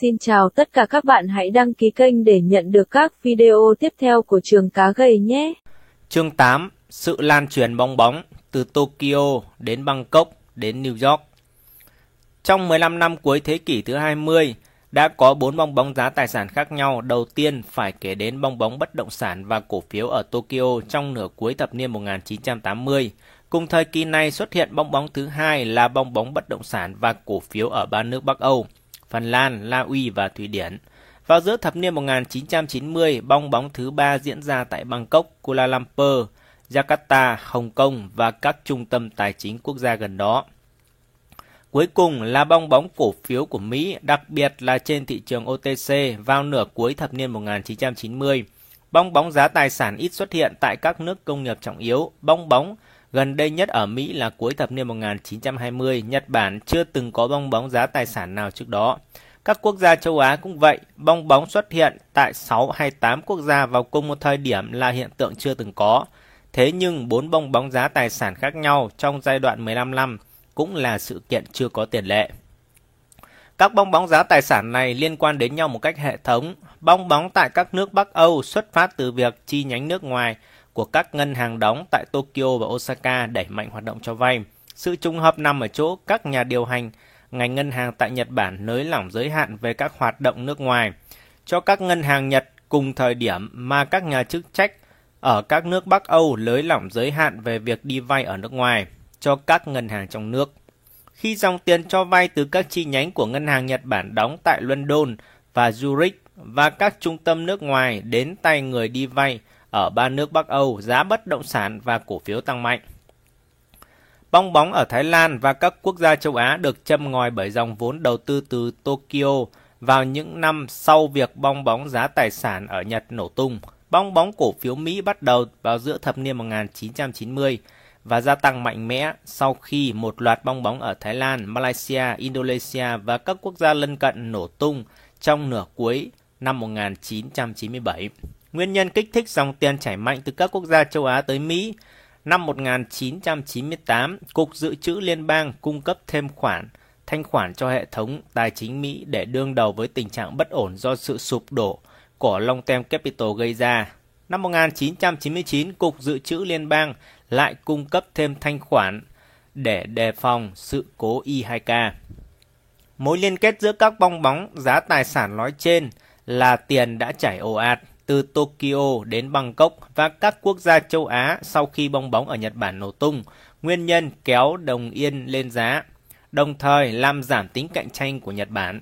Xin chào tất cả các bạn hãy đăng ký kênh để nhận được các video tiếp theo của trường cá gầy nhé. Chương 8. Sự lan truyền bong bóng từ Tokyo đến Bangkok đến New York. Trong 15 năm cuối thế kỷ thứ 20, đã có 4 bong bóng giá tài sản khác nhau. Đầu tiên phải kể đến bong bóng bất động sản và cổ phiếu ở Tokyo trong nửa cuối thập niên 1980. Cùng thời kỳ này xuất hiện bong bóng thứ hai là bong bóng bất động sản và cổ phiếu ở ba nước Bắc Âu, Phần Lan, La Uy và Thụy Điển. Vào giữa thập niên 1990, bong bóng thứ ba diễn ra tại Bangkok, Kuala Lumpur, Jakarta, Hồng Kông và các trung tâm tài chính quốc gia gần đó. Cuối cùng là bong bóng cổ phiếu của Mỹ, đặc biệt là trên thị trường OTC vào nửa cuối thập niên 1990. Bong bóng giá tài sản ít xuất hiện tại các nước công nghiệp trọng yếu. Bong bóng gần đây nhất ở Mỹ là cuối thập niên 1920. Nhật Bản chưa từng có bong bóng giá tài sản nào trước đó. Các quốc gia châu Á cũng vậy, bong bóng xuất hiện tại 6 hay 8 quốc gia vào cùng một thời điểm là hiện tượng chưa từng có. Thế nhưng bốn bong bóng giá tài sản khác nhau trong giai đoạn 15 năm cũng là sự kiện chưa có tiền lệ. Các bong bóng giá tài sản này liên quan đến nhau một cách hệ thống. Bong bóng tại các nước Bắc Âu xuất phát từ việc chi nhánh nước ngoài của các ngân hàng đóng tại Tokyo và Osaka đẩy mạnh hoạt động cho vay. Sự trùng hợp nằm ở chỗ các nhà điều hành, ngành ngân hàng tại Nhật Bản nới lỏng giới hạn về các hoạt động nước ngoài cho các ngân hàng Nhật, cùng thời điểm mà các nhà chức trách ở các nước Bắc Âu nới lỏng giới hạn về việc đi vay ở nước ngoài cho các ngân hàng trong nước. Khi dòng tiền cho vay từ các chi nhánh của ngân hàng Nhật Bản đóng tại London và Zurich và các trung tâm nước ngoài đến tay người đi vay ở ba nước Bắc Âu, giá bất động sản và cổ phiếu tăng mạnh. Bong bóng ở Thái Lan và các quốc gia châu Á được châm ngòi bởi dòng vốn đầu tư từ Tokyo vào những năm sau việc bong bóng giá tài sản ở Nhật nổ tung. Bong bóng cổ phiếu Mỹ bắt đầu vào giữa thập niên 1990 và gia tăng mạnh mẽ sau khi một loạt bong bóng ở Thái Lan, Malaysia, Indonesia và các quốc gia lân cận nổ tung trong nửa cuối năm 1997. Nguyên nhân kích thích dòng tiền chảy mạnh từ các quốc gia châu Á tới Mỹ Năm 1998, Cục Dự trữ Liên bang cung cấp thêm khoản thanh khoản cho hệ thống tài chính Mỹ để đương đầu với tình trạng bất ổn do sự sụp đổ của Long Term Capital gây ra. Năm 1999, Cục Dự trữ Liên bang lại cung cấp thêm thanh khoản để đề phòng sự cố e I2K. Mối liên kết giữa các bong bóng giá tài sản nói trên là tiền đã chảy ồ ạt từ Tokyo đến Bangkok và các quốc gia châu Á sau khi bong bóng ở Nhật Bản nổ tung, nguyên nhân kéo đồng yên lên giá, đồng thời làm giảm tính cạnh tranh của Nhật Bản.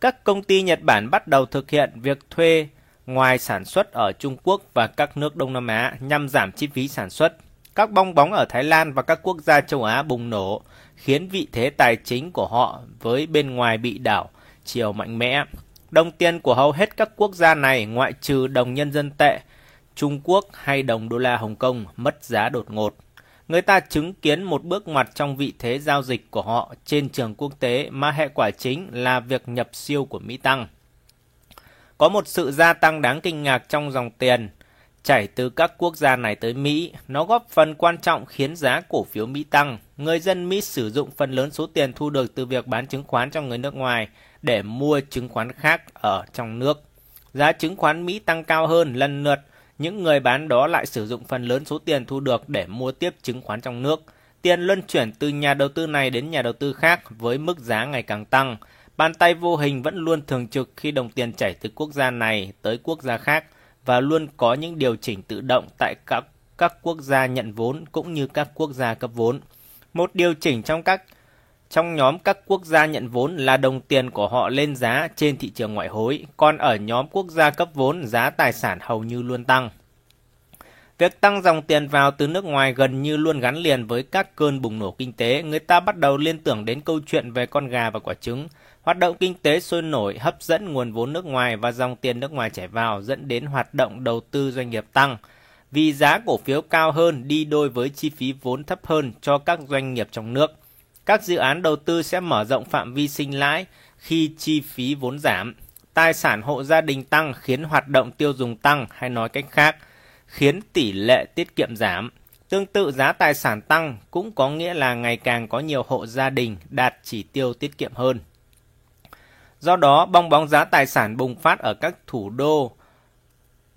Các công ty Nhật Bản bắt đầu thực hiện việc thuê ngoài sản xuất ở Trung Quốc và các nước Đông Nam Á nhằm giảm chi phí sản xuất. Các bong bóng ở Thái Lan và các quốc gia châu Á bùng nổ, khiến vị thế tài chính của họ với bên ngoài bị đảo chiều mạnh mẽ. Đồng tiền của hầu hết các quốc gia này ngoại trừ đồng nhân dân tệ, Trung Quốc hay đồng đô la Hồng Kông mất giá đột ngột. Người ta chứng kiến một bước ngoặt trong vị thế giao dịch của họ trên trường quốc tế mà hệ quả chính là việc nhập siêu của Mỹ tăng. Có một sự gia tăng đáng kinh ngạc trong dòng tiền chảy từ các quốc gia này tới Mỹ. Nó góp phần quan trọng khiến giá cổ phiếu Mỹ tăng. Người dân Mỹ sử dụng phần lớn số tiền thu được từ việc bán chứng khoán cho người nước ngoài để mua chứng khoán khác ở trong nước. Giá chứng khoán Mỹ tăng cao hơn lần lượt, những người bán đó lại sử dụng phần lớn số tiền thu được để mua tiếp chứng khoán trong nước. Tiền luân chuyển từ nhà đầu tư này đến nhà đầu tư khác với mức giá ngày càng tăng. Bàn tay vô hình vẫn luôn thường trực khi đồng tiền chảy từ quốc gia này tới quốc gia khác và luôn có những điều chỉnh tự động tại các các quốc gia nhận vốn cũng như các quốc gia cấp vốn. Một điều chỉnh trong các trong nhóm các quốc gia nhận vốn là đồng tiền của họ lên giá trên thị trường ngoại hối, còn ở nhóm quốc gia cấp vốn giá tài sản hầu như luôn tăng. Việc tăng dòng tiền vào từ nước ngoài gần như luôn gắn liền với các cơn bùng nổ kinh tế, người ta bắt đầu liên tưởng đến câu chuyện về con gà và quả trứng. Hoạt động kinh tế sôi nổi hấp dẫn nguồn vốn nước ngoài và dòng tiền nước ngoài chảy vào dẫn đến hoạt động đầu tư doanh nghiệp tăng. Vì giá cổ phiếu cao hơn đi đôi với chi phí vốn thấp hơn cho các doanh nghiệp trong nước. Các dự án đầu tư sẽ mở rộng phạm vi sinh lãi khi chi phí vốn giảm. Tài sản hộ gia đình tăng khiến hoạt động tiêu dùng tăng hay nói cách khác, khiến tỷ lệ tiết kiệm giảm. Tương tự giá tài sản tăng cũng có nghĩa là ngày càng có nhiều hộ gia đình đạt chỉ tiêu tiết kiệm hơn. Do đó, bong bóng giá tài sản bùng phát ở các thủ đô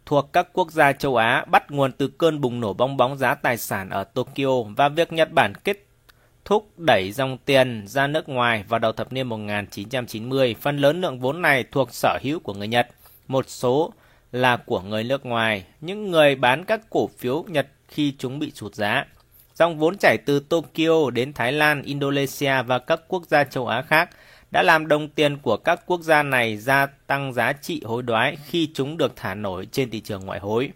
thuộc các quốc gia châu Á bắt nguồn từ cơn bùng nổ bong bóng giá tài sản ở Tokyo và việc Nhật Bản kết thúc đẩy dòng tiền ra nước ngoài vào đầu thập niên 1990. Phần lớn lượng vốn này thuộc sở hữu của người Nhật, một số là của người nước ngoài, những người bán các cổ phiếu Nhật khi chúng bị sụt giá. Dòng vốn chảy từ Tokyo đến Thái Lan, Indonesia và các quốc gia châu Á khác đã làm đồng tiền của các quốc gia này gia tăng giá trị hối đoái khi chúng được thả nổi trên thị trường ngoại hối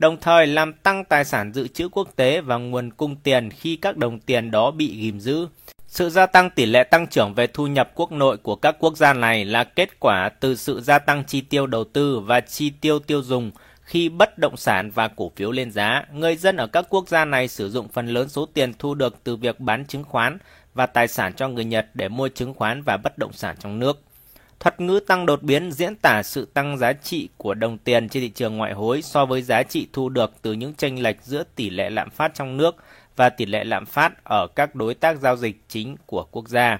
đồng thời làm tăng tài sản dự trữ quốc tế và nguồn cung tiền khi các đồng tiền đó bị ghim giữ. Sự gia tăng tỷ lệ tăng trưởng về thu nhập quốc nội của các quốc gia này là kết quả từ sự gia tăng chi tiêu đầu tư và chi tiêu tiêu dùng khi bất động sản và cổ phiếu lên giá. Người dân ở các quốc gia này sử dụng phần lớn số tiền thu được từ việc bán chứng khoán và tài sản cho người Nhật để mua chứng khoán và bất động sản trong nước. Thuật ngữ tăng đột biến diễn tả sự tăng giá trị của đồng tiền trên thị trường ngoại hối so với giá trị thu được từ những chênh lệch giữa tỷ lệ lạm phát trong nước và tỷ lệ lạm phát ở các đối tác giao dịch chính của quốc gia.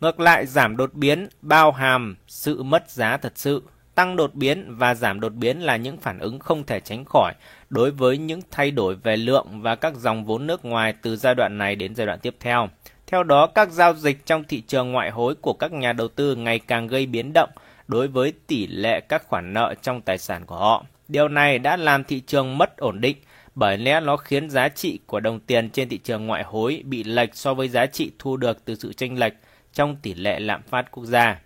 Ngược lại, giảm đột biến bao hàm sự mất giá thật sự. Tăng đột biến và giảm đột biến là những phản ứng không thể tránh khỏi đối với những thay đổi về lượng và các dòng vốn nước ngoài từ giai đoạn này đến giai đoạn tiếp theo. Theo đó, các giao dịch trong thị trường ngoại hối của các nhà đầu tư ngày càng gây biến động đối với tỷ lệ các khoản nợ trong tài sản của họ. Điều này đã làm thị trường mất ổn định bởi lẽ nó khiến giá trị của đồng tiền trên thị trường ngoại hối bị lệch so với giá trị thu được từ sự chênh lệch trong tỷ lệ lạm phát quốc gia.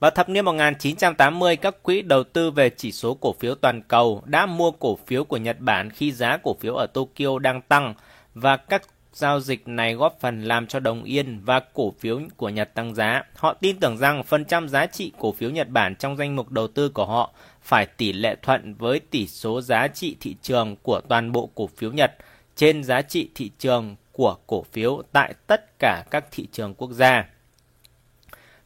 Vào thập niên 1980, các quỹ đầu tư về chỉ số cổ phiếu toàn cầu đã mua cổ phiếu của Nhật Bản khi giá cổ phiếu ở Tokyo đang tăng và các Giao dịch này góp phần làm cho đồng yên và cổ phiếu của Nhật tăng giá. Họ tin tưởng rằng phần trăm giá trị cổ phiếu Nhật Bản trong danh mục đầu tư của họ phải tỷ lệ thuận với tỷ số giá trị thị trường của toàn bộ cổ phiếu Nhật trên giá trị thị trường của cổ phiếu tại tất cả các thị trường quốc gia.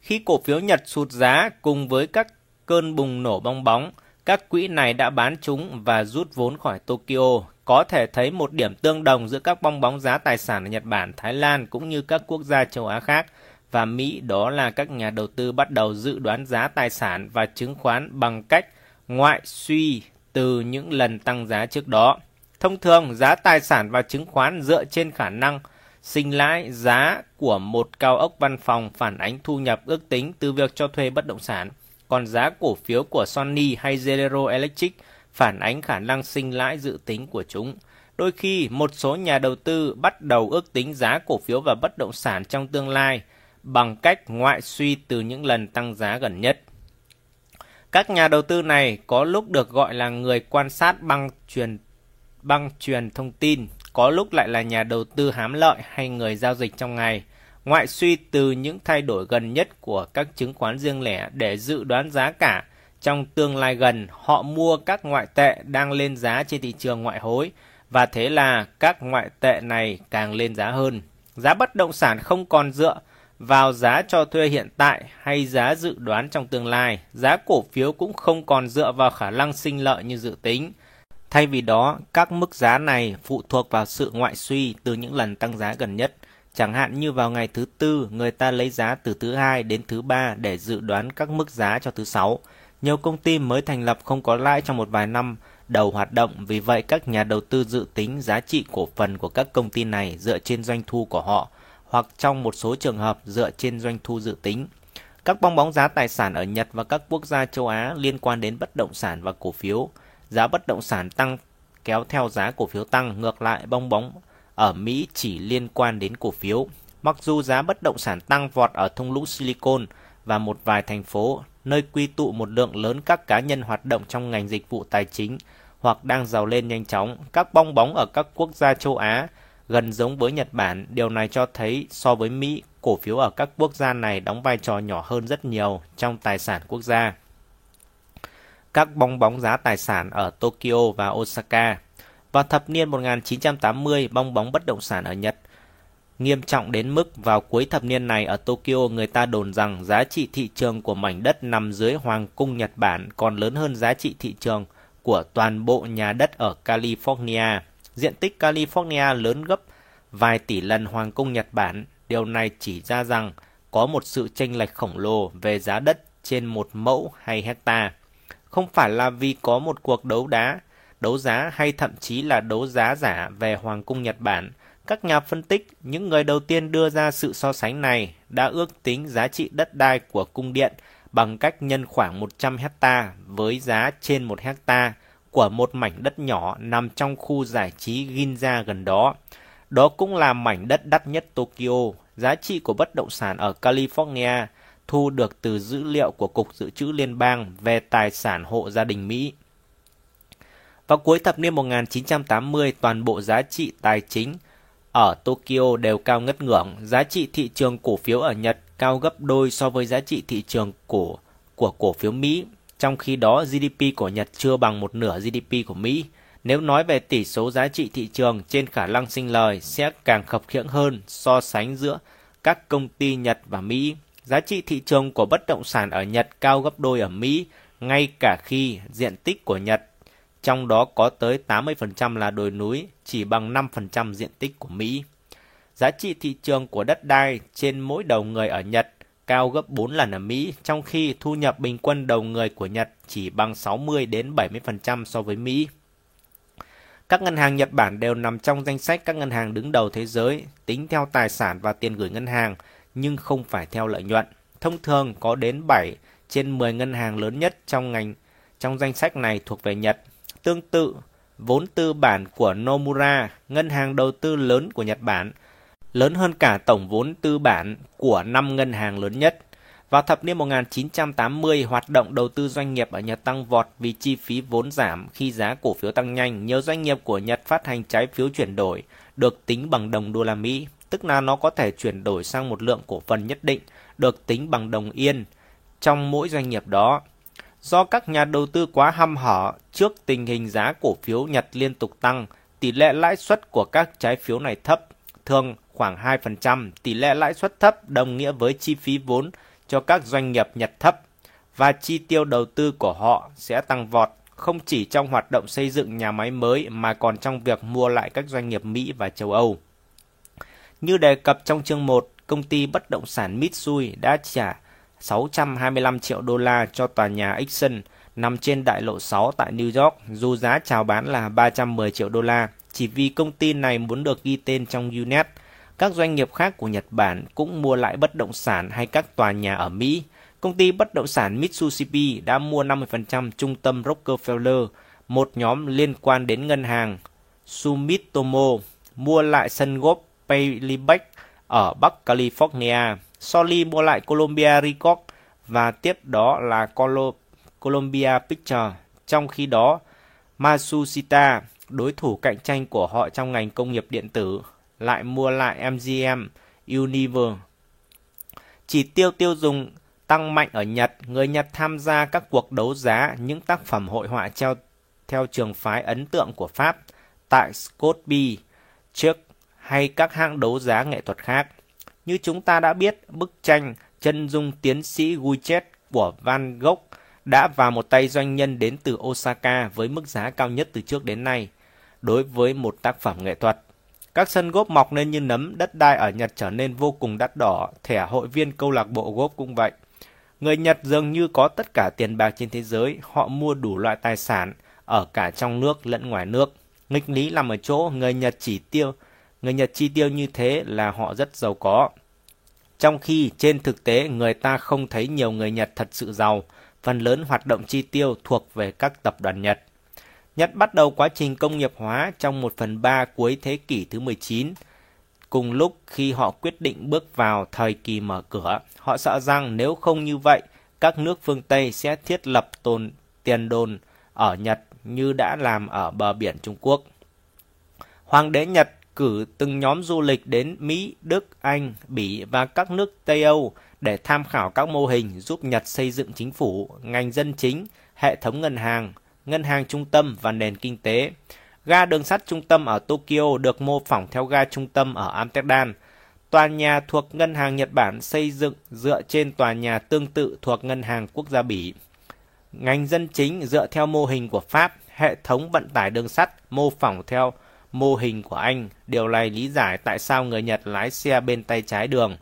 Khi cổ phiếu Nhật sụt giá cùng với các cơn bùng nổ bong bóng, các quỹ này đã bán chúng và rút vốn khỏi Tokyo có thể thấy một điểm tương đồng giữa các bong bóng giá tài sản ở Nhật Bản, Thái Lan cũng như các quốc gia châu Á khác và Mỹ đó là các nhà đầu tư bắt đầu dự đoán giá tài sản và chứng khoán bằng cách ngoại suy từ những lần tăng giá trước đó. Thông thường, giá tài sản và chứng khoán dựa trên khả năng sinh lãi giá của một cao ốc văn phòng phản ánh thu nhập ước tính từ việc cho thuê bất động sản, còn giá cổ phiếu của Sony hay General Electric phản ánh khả năng sinh lãi dự tính của chúng. Đôi khi, một số nhà đầu tư bắt đầu ước tính giá cổ phiếu và bất động sản trong tương lai bằng cách ngoại suy từ những lần tăng giá gần nhất. Các nhà đầu tư này có lúc được gọi là người quan sát băng truyền băng truyền thông tin, có lúc lại là nhà đầu tư hám lợi hay người giao dịch trong ngày. Ngoại suy từ những thay đổi gần nhất của các chứng khoán riêng lẻ để dự đoán giá cả trong tương lai gần, họ mua các ngoại tệ đang lên giá trên thị trường ngoại hối và thế là các ngoại tệ này càng lên giá hơn. Giá bất động sản không còn dựa vào giá cho thuê hiện tại hay giá dự đoán trong tương lai. Giá cổ phiếu cũng không còn dựa vào khả năng sinh lợi như dự tính. Thay vì đó, các mức giá này phụ thuộc vào sự ngoại suy từ những lần tăng giá gần nhất. Chẳng hạn như vào ngày thứ tư, người ta lấy giá từ thứ hai đến thứ ba để dự đoán các mức giá cho thứ sáu. Nhiều công ty mới thành lập không có lãi trong một vài năm đầu hoạt động, vì vậy các nhà đầu tư dự tính giá trị cổ phần của các công ty này dựa trên doanh thu của họ, hoặc trong một số trường hợp dựa trên doanh thu dự tính. Các bong bóng giá tài sản ở Nhật và các quốc gia châu Á liên quan đến bất động sản và cổ phiếu. Giá bất động sản tăng kéo theo giá cổ phiếu tăng, ngược lại bong bóng ở Mỹ chỉ liên quan đến cổ phiếu. Mặc dù giá bất động sản tăng vọt ở thung lũng Silicon và một vài thành phố nơi quy tụ một lượng lớn các cá nhân hoạt động trong ngành dịch vụ tài chính hoặc đang giàu lên nhanh chóng. Các bong bóng ở các quốc gia châu Á gần giống với Nhật Bản, điều này cho thấy so với Mỹ, cổ phiếu ở các quốc gia này đóng vai trò nhỏ hơn rất nhiều trong tài sản quốc gia. Các bong bóng giá tài sản ở Tokyo và Osaka Vào thập niên 1980, bong bóng bất động sản ở Nhật nghiêm trọng đến mức vào cuối thập niên này ở Tokyo người ta đồn rằng giá trị thị trường của mảnh đất nằm dưới Hoàng cung Nhật Bản còn lớn hơn giá trị thị trường của toàn bộ nhà đất ở California. Diện tích California lớn gấp vài tỷ lần Hoàng cung Nhật Bản. Điều này chỉ ra rằng có một sự chênh lệch khổng lồ về giá đất trên một mẫu hay hecta. Không phải là vì có một cuộc đấu đá, đấu giá hay thậm chí là đấu giá giả về Hoàng cung Nhật Bản. Các nhà phân tích, những người đầu tiên đưa ra sự so sánh này đã ước tính giá trị đất đai của cung điện bằng cách nhân khoảng 100 hecta với giá trên 1 hecta của một mảnh đất nhỏ nằm trong khu giải trí Ginza gần đó. Đó cũng là mảnh đất đắt nhất Tokyo. Giá trị của bất động sản ở California thu được từ dữ liệu của Cục Dự trữ Liên bang về tài sản hộ gia đình Mỹ. Vào cuối thập niên 1980, toàn bộ giá trị tài chính ở Tokyo đều cao ngất ngưỡng. Giá trị thị trường cổ phiếu ở Nhật cao gấp đôi so với giá trị thị trường của của cổ phiếu Mỹ. Trong khi đó, GDP của Nhật chưa bằng một nửa GDP của Mỹ. Nếu nói về tỷ số giá trị thị trường trên khả năng sinh lời sẽ càng khập khiễng hơn so sánh giữa các công ty Nhật và Mỹ. Giá trị thị trường của bất động sản ở Nhật cao gấp đôi ở Mỹ, ngay cả khi diện tích của Nhật, trong đó có tới 80% là đồi núi, chỉ bằng 5% diện tích của Mỹ. Giá trị thị trường của đất đai trên mỗi đầu người ở Nhật cao gấp 4 lần ở Mỹ, trong khi thu nhập bình quân đầu người của Nhật chỉ bằng 60 đến 70% so với Mỹ. Các ngân hàng Nhật Bản đều nằm trong danh sách các ngân hàng đứng đầu thế giới, tính theo tài sản và tiền gửi ngân hàng, nhưng không phải theo lợi nhuận. Thông thường có đến 7 trên 10 ngân hàng lớn nhất trong ngành trong danh sách này thuộc về Nhật. Tương tự, vốn tư bản của Nomura, ngân hàng đầu tư lớn của Nhật Bản, lớn hơn cả tổng vốn tư bản của 5 ngân hàng lớn nhất. Vào thập niên 1980, hoạt động đầu tư doanh nghiệp ở Nhật tăng vọt vì chi phí vốn giảm khi giá cổ phiếu tăng nhanh. Nhiều doanh nghiệp của Nhật phát hành trái phiếu chuyển đổi được tính bằng đồng đô la Mỹ, tức là nó có thể chuyển đổi sang một lượng cổ phần nhất định được tính bằng đồng yên trong mỗi doanh nghiệp đó. Do các nhà đầu tư quá hăm hở trước tình hình giá cổ phiếu Nhật liên tục tăng, tỷ lệ lãi suất của các trái phiếu này thấp, thường khoảng 2%, tỷ lệ lãi suất thấp đồng nghĩa với chi phí vốn cho các doanh nghiệp Nhật thấp và chi tiêu đầu tư của họ sẽ tăng vọt không chỉ trong hoạt động xây dựng nhà máy mới mà còn trong việc mua lại các doanh nghiệp Mỹ và châu Âu. Như đề cập trong chương 1, công ty bất động sản Mitsui đã trả 625 triệu đô la cho tòa nhà Exxon nằm trên đại lộ 6 tại New York, dù giá chào bán là 310 triệu đô la, chỉ vì công ty này muốn được ghi tên trong UNED. Các doanh nghiệp khác của Nhật Bản cũng mua lại bất động sản hay các tòa nhà ở Mỹ. Công ty bất động sản Mitsubishi đã mua 50% trung tâm Rockefeller, một nhóm liên quan đến ngân hàng Sumitomo, mua lại sân golf Payback ở Bắc California. Sony mua lại Columbia Records và tiếp đó là Colo Columbia Pictures. Trong khi đó, Matsushita, đối thủ cạnh tranh của họ trong ngành công nghiệp điện tử, lại mua lại MGM Univer. Chỉ tiêu tiêu dùng tăng mạnh ở Nhật, người Nhật tham gia các cuộc đấu giá những tác phẩm hội họa treo theo trường phái ấn tượng của Pháp tại Scotby trước hay các hãng đấu giá nghệ thuật khác. Như chúng ta đã biết, bức tranh chân dung tiến sĩ Guichet của Van Gogh đã vào một tay doanh nhân đến từ Osaka với mức giá cao nhất từ trước đến nay đối với một tác phẩm nghệ thuật. Các sân gốp mọc lên như nấm, đất đai ở Nhật trở nên vô cùng đắt đỏ, thẻ hội viên câu lạc bộ gốp cũng vậy. Người Nhật dường như có tất cả tiền bạc trên thế giới, họ mua đủ loại tài sản ở cả trong nước lẫn ngoài nước. Nghịch lý nằm ở chỗ người Nhật chỉ tiêu, người Nhật chi tiêu như thế là họ rất giàu có. Trong khi trên thực tế người ta không thấy nhiều người Nhật thật sự giàu, phần lớn hoạt động chi tiêu thuộc về các tập đoàn Nhật. Nhật bắt đầu quá trình công nghiệp hóa trong 1 phần 3 cuối thế kỷ thứ 19. Cùng lúc khi họ quyết định bước vào thời kỳ mở cửa, họ sợ rằng nếu không như vậy, các nước phương Tây sẽ thiết lập tồn tiền đồn ở Nhật như đã làm ở bờ biển Trung Quốc. Hoàng đế Nhật cử từng nhóm du lịch đến Mỹ, Đức, Anh, Bỉ và các nước Tây Âu để tham khảo các mô hình giúp Nhật xây dựng chính phủ, ngành dân chính, hệ thống ngân hàng, ngân hàng trung tâm và nền kinh tế. Ga đường sắt trung tâm ở Tokyo được mô phỏng theo ga trung tâm ở Amsterdam. Tòa nhà thuộc Ngân hàng Nhật Bản xây dựng dựa trên tòa nhà tương tự thuộc Ngân hàng Quốc gia Bỉ. Ngành dân chính dựa theo mô hình của Pháp, hệ thống vận tải đường sắt mô phỏng theo mô hình của Anh. Điều này lý giải tại sao người Nhật lái xe bên tay trái đường.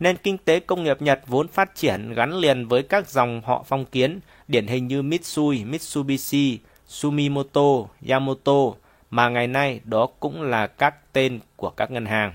Nền kinh tế công nghiệp Nhật vốn phát triển gắn liền với các dòng họ phong kiến, điển hình như Mitsui, Mitsubishi, Sumimoto, Yamato mà ngày nay đó cũng là các tên của các ngân hàng.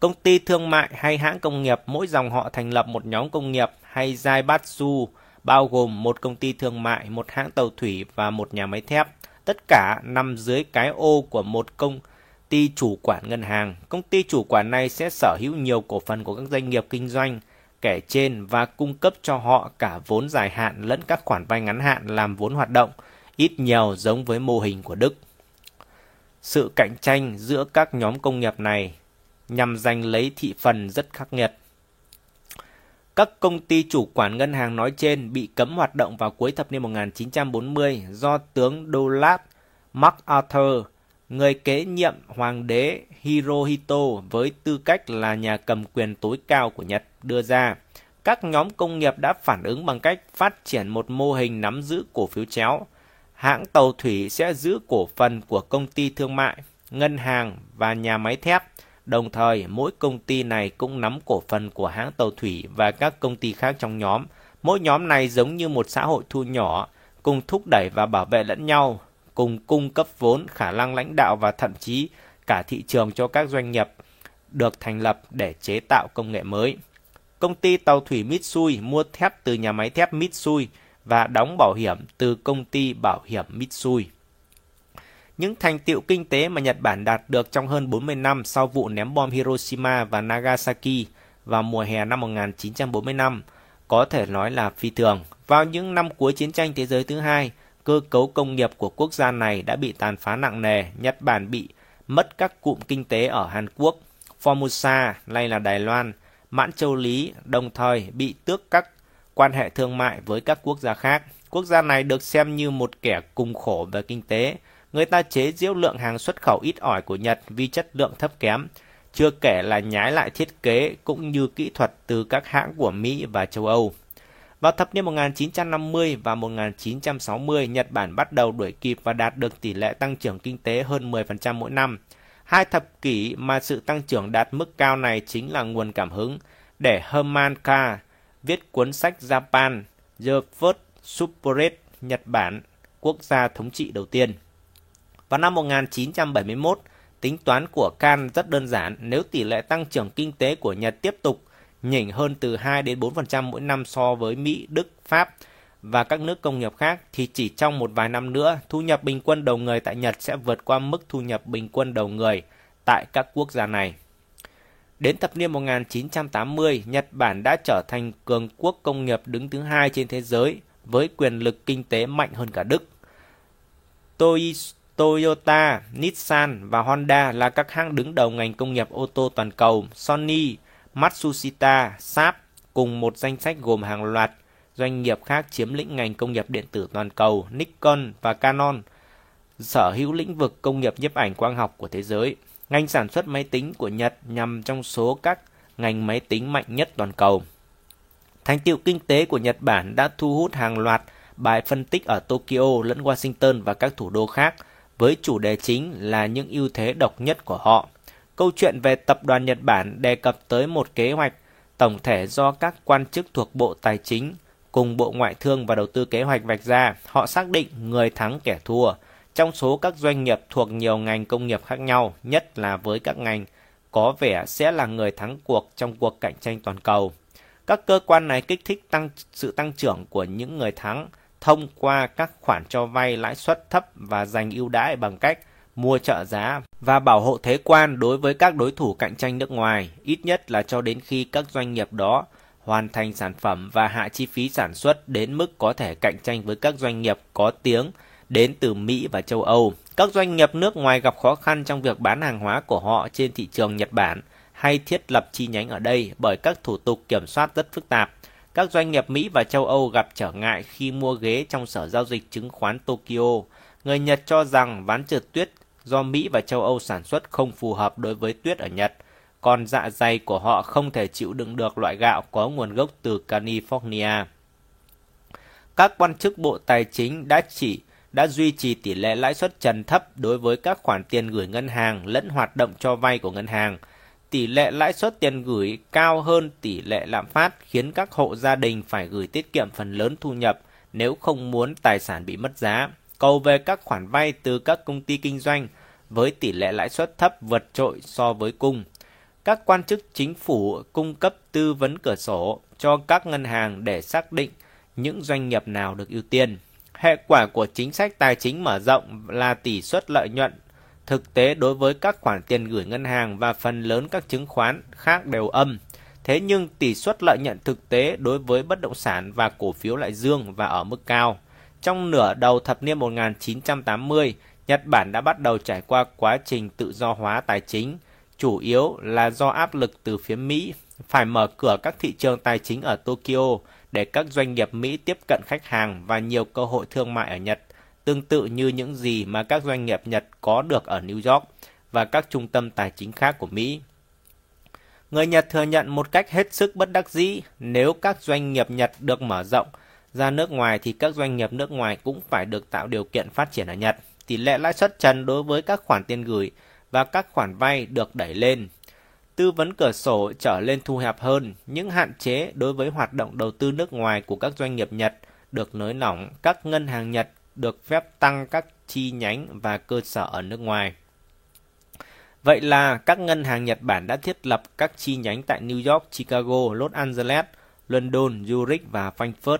Công ty thương mại hay hãng công nghiệp mỗi dòng họ thành lập một nhóm công nghiệp hay Zaibatsu bao gồm một công ty thương mại, một hãng tàu thủy và một nhà máy thép. Tất cả nằm dưới cái ô của một công ty chủ quản ngân hàng. Công ty chủ quản này sẽ sở hữu nhiều cổ phần của các doanh nghiệp kinh doanh kể trên và cung cấp cho họ cả vốn dài hạn lẫn các khoản vay ngắn hạn làm vốn hoạt động, ít nhiều giống với mô hình của Đức. Sự cạnh tranh giữa các nhóm công nghiệp này nhằm giành lấy thị phần rất khắc nghiệt. Các công ty chủ quản ngân hàng nói trên bị cấm hoạt động vào cuối thập niên 1940 do tướng Douglas MacArthur, người kế nhiệm hoàng đế Hirohito với tư cách là nhà cầm quyền tối cao của Nhật đưa ra. Các nhóm công nghiệp đã phản ứng bằng cách phát triển một mô hình nắm giữ cổ phiếu chéo. Hãng tàu thủy sẽ giữ cổ phần của công ty thương mại, ngân hàng và nhà máy thép Đồng thời, mỗi công ty này cũng nắm cổ phần của hãng tàu thủy và các công ty khác trong nhóm. Mỗi nhóm này giống như một xã hội thu nhỏ, cùng thúc đẩy và bảo vệ lẫn nhau, cùng cung cấp vốn, khả năng lãnh đạo và thậm chí cả thị trường cho các doanh nghiệp được thành lập để chế tạo công nghệ mới. Công ty tàu thủy Mitsui mua thép từ nhà máy thép Mitsui và đóng bảo hiểm từ công ty bảo hiểm Mitsui. Những thành tiệu kinh tế mà Nhật Bản đạt được trong hơn 40 năm sau vụ ném bom Hiroshima và Nagasaki vào mùa hè năm 1945 có thể nói là phi thường. Vào những năm cuối chiến tranh thế giới thứ hai, cơ cấu công nghiệp của quốc gia này đã bị tàn phá nặng nề. Nhật Bản bị mất các cụm kinh tế ở Hàn Quốc, Formosa, nay là Đài Loan, Mãn Châu Lý, đồng thời bị tước các quan hệ thương mại với các quốc gia khác. Quốc gia này được xem như một kẻ cùng khổ về kinh tế, Người ta chế giễu lượng hàng xuất khẩu ít ỏi của Nhật vì chất lượng thấp kém, chưa kể là nhái lại thiết kế cũng như kỹ thuật từ các hãng của Mỹ và châu Âu. Vào thập niên 1950 và 1960, Nhật Bản bắt đầu đuổi kịp và đạt được tỷ lệ tăng trưởng kinh tế hơn 10% mỗi năm. Hai thập kỷ mà sự tăng trưởng đạt mức cao này chính là nguồn cảm hứng để Herman K. viết cuốn sách Japan, The First Superate Nhật Bản, quốc gia thống trị đầu tiên. Vào năm 1971, tính toán của Can rất đơn giản, nếu tỷ lệ tăng trưởng kinh tế của Nhật tiếp tục nhỉnh hơn từ 2 đến 4% mỗi năm so với Mỹ, Đức, Pháp và các nước công nghiệp khác thì chỉ trong một vài năm nữa, thu nhập bình quân đầu người tại Nhật sẽ vượt qua mức thu nhập bình quân đầu người tại các quốc gia này. Đến thập niên 1980, Nhật Bản đã trở thành cường quốc công nghiệp đứng thứ hai trên thế giới với quyền lực kinh tế mạnh hơn cả Đức. Toyota, Nissan và Honda là các hãng đứng đầu ngành công nghiệp ô tô toàn cầu. Sony, Matsushita, Sharp cùng một danh sách gồm hàng loạt doanh nghiệp khác chiếm lĩnh ngành công nghiệp điện tử toàn cầu. Nikon và Canon sở hữu lĩnh vực công nghiệp nhiếp ảnh quang học của thế giới. Ngành sản xuất máy tính của Nhật nằm trong số các ngành máy tính mạnh nhất toàn cầu. Thành tiệu kinh tế của Nhật Bản đã thu hút hàng loạt bài phân tích ở Tokyo lẫn Washington và các thủ đô khác – với chủ đề chính là những ưu thế độc nhất của họ. Câu chuyện về tập đoàn Nhật Bản đề cập tới một kế hoạch tổng thể do các quan chức thuộc Bộ Tài chính cùng Bộ Ngoại thương và Đầu tư kế hoạch vạch ra. Họ xác định người thắng kẻ thua trong số các doanh nghiệp thuộc nhiều ngành công nghiệp khác nhau, nhất là với các ngành có vẻ sẽ là người thắng cuộc trong cuộc cạnh tranh toàn cầu. Các cơ quan này kích thích tăng sự tăng trưởng của những người thắng thông qua các khoản cho vay lãi suất thấp và dành ưu đãi bằng cách mua trợ giá và bảo hộ thế quan đối với các đối thủ cạnh tranh nước ngoài, ít nhất là cho đến khi các doanh nghiệp đó hoàn thành sản phẩm và hạ chi phí sản xuất đến mức có thể cạnh tranh với các doanh nghiệp có tiếng đến từ Mỹ và châu Âu. Các doanh nghiệp nước ngoài gặp khó khăn trong việc bán hàng hóa của họ trên thị trường Nhật Bản hay thiết lập chi nhánh ở đây bởi các thủ tục kiểm soát rất phức tạp các doanh nghiệp Mỹ và châu Âu gặp trở ngại khi mua ghế trong sở giao dịch chứng khoán Tokyo. Người Nhật cho rằng ván trượt tuyết do Mỹ và châu Âu sản xuất không phù hợp đối với tuyết ở Nhật, còn dạ dày của họ không thể chịu đựng được loại gạo có nguồn gốc từ California. Các quan chức Bộ Tài chính đã chỉ đã duy trì tỷ lệ lãi suất trần thấp đối với các khoản tiền gửi ngân hàng lẫn hoạt động cho vay của ngân hàng – tỷ lệ lãi suất tiền gửi cao hơn tỷ lệ lạm phát khiến các hộ gia đình phải gửi tiết kiệm phần lớn thu nhập nếu không muốn tài sản bị mất giá. Cầu về các khoản vay từ các công ty kinh doanh với tỷ lệ lãi suất thấp vượt trội so với cung. Các quan chức chính phủ cung cấp tư vấn cửa sổ cho các ngân hàng để xác định những doanh nghiệp nào được ưu tiên. Hệ quả của chính sách tài chính mở rộng là tỷ suất lợi nhuận thực tế đối với các khoản tiền gửi ngân hàng và phần lớn các chứng khoán khác đều âm. Thế nhưng tỷ suất lợi nhuận thực tế đối với bất động sản và cổ phiếu lại dương và ở mức cao. Trong nửa đầu thập niên 1980, Nhật Bản đã bắt đầu trải qua quá trình tự do hóa tài chính, chủ yếu là do áp lực từ phía Mỹ phải mở cửa các thị trường tài chính ở Tokyo để các doanh nghiệp Mỹ tiếp cận khách hàng và nhiều cơ hội thương mại ở Nhật, tương tự như những gì mà các doanh nghiệp Nhật có được ở New York và các trung tâm tài chính khác của Mỹ. Người Nhật thừa nhận một cách hết sức bất đắc dĩ nếu các doanh nghiệp Nhật được mở rộng ra nước ngoài thì các doanh nghiệp nước ngoài cũng phải được tạo điều kiện phát triển ở Nhật. Tỷ lệ lãi suất trần đối với các khoản tiền gửi và các khoản vay được đẩy lên. Tư vấn cửa sổ trở lên thu hẹp hơn, những hạn chế đối với hoạt động đầu tư nước ngoài của các doanh nghiệp Nhật được nới lỏng, các ngân hàng Nhật được phép tăng các chi nhánh và cơ sở ở nước ngoài. Vậy là các ngân hàng Nhật Bản đã thiết lập các chi nhánh tại New York, Chicago, Los Angeles, London, Zurich và Frankfurt,